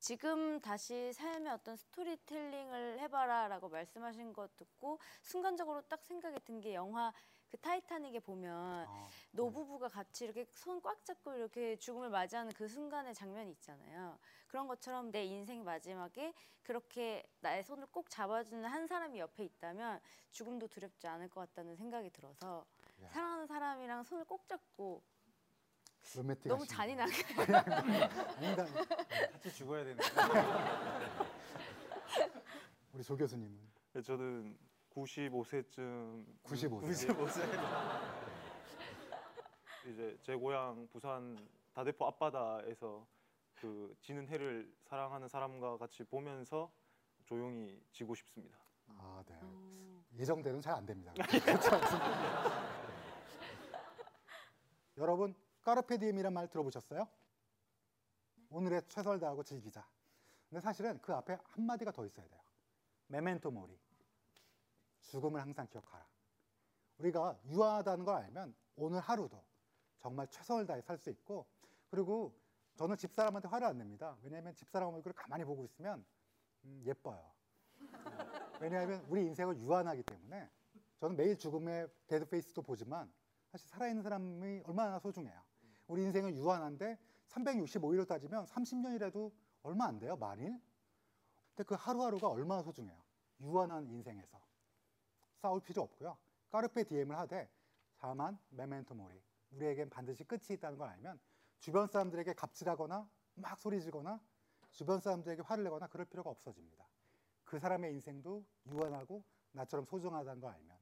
F: 지금 다시 삶의 어떤 스토리텔링을 해봐라 라고 말씀하신 것 듣고 순간적으로 딱 생각이 든 게 영화 그 타이타닉에 보면 노부부가 같이 이렇게 손 꽉 잡고 이렇게 죽음을 맞이하는 그 순간의 장면이 있잖아요. 그런 것처럼 내 인생 마지막에 그렇게 나의 손을 꼭 잡아주는 한 사람이 옆에 있다면 죽음도 두렵지 않을 것 같다는 생각이 들어서
C: 야.
F: 사랑하는 사람이랑 손을 꼭 잡고
C: 로맨틱
F: 너무. 잔인하게
C: 아닙니다.
D: 같이 죽어야 되는데.
C: 우리 조 교수님은
G: 네, 저는 95세쯤
C: 95세.
G: 95세. 이제 제 고향 부산 다대포 앞바다에서 그 지는 해를 사랑하는 사람과 같이 보면서 조용히 지고 싶습니다.
C: 아, 네.
F: 음.
C: 예정대로는 잘 안 됩니다. 여러분, 까르페디엠이란 말 들어보셨어요? 오늘의 최선을 다하고 즐기자. 근데 사실은 그 앞에 한 마디가 더 있어야 돼요. 메멘토 모리. 죽음을 항상 기억하라. 우리가 유한하다는 걸 알면 오늘 하루도 정말 최선을 다해 살 수 있고 그리고 저는 집사람한테 화를 안 냅니다. 왜냐하면 집사람 얼굴을 가만히 보고 있으면 음, 예뻐요. 왜냐하면 우리 인생은 유한하기 때문에 저는 매일 죽음의 dead face도 보지만 사실 살아있는 사람이 얼마나 소중해요. 우리 인생은 유한한데 365일로 따지면 30년이라도 얼마 안 돼요, 만일. 근데 그 하루하루가 얼마나 소중해요. 유한한 인생에서. 싸울 필요 없고요. carpe diem을 하되 다만 memento mori. 우리에겐 반드시 끝이 있다는 걸 알면 주변 사람들에게 갑질하거나 막 소리지르거나 주변 사람들에게 화를 내거나 그럴 필요가 없어집니다. 그 사람의 인생도 유한하고 나처럼 소중하다는 걸 알면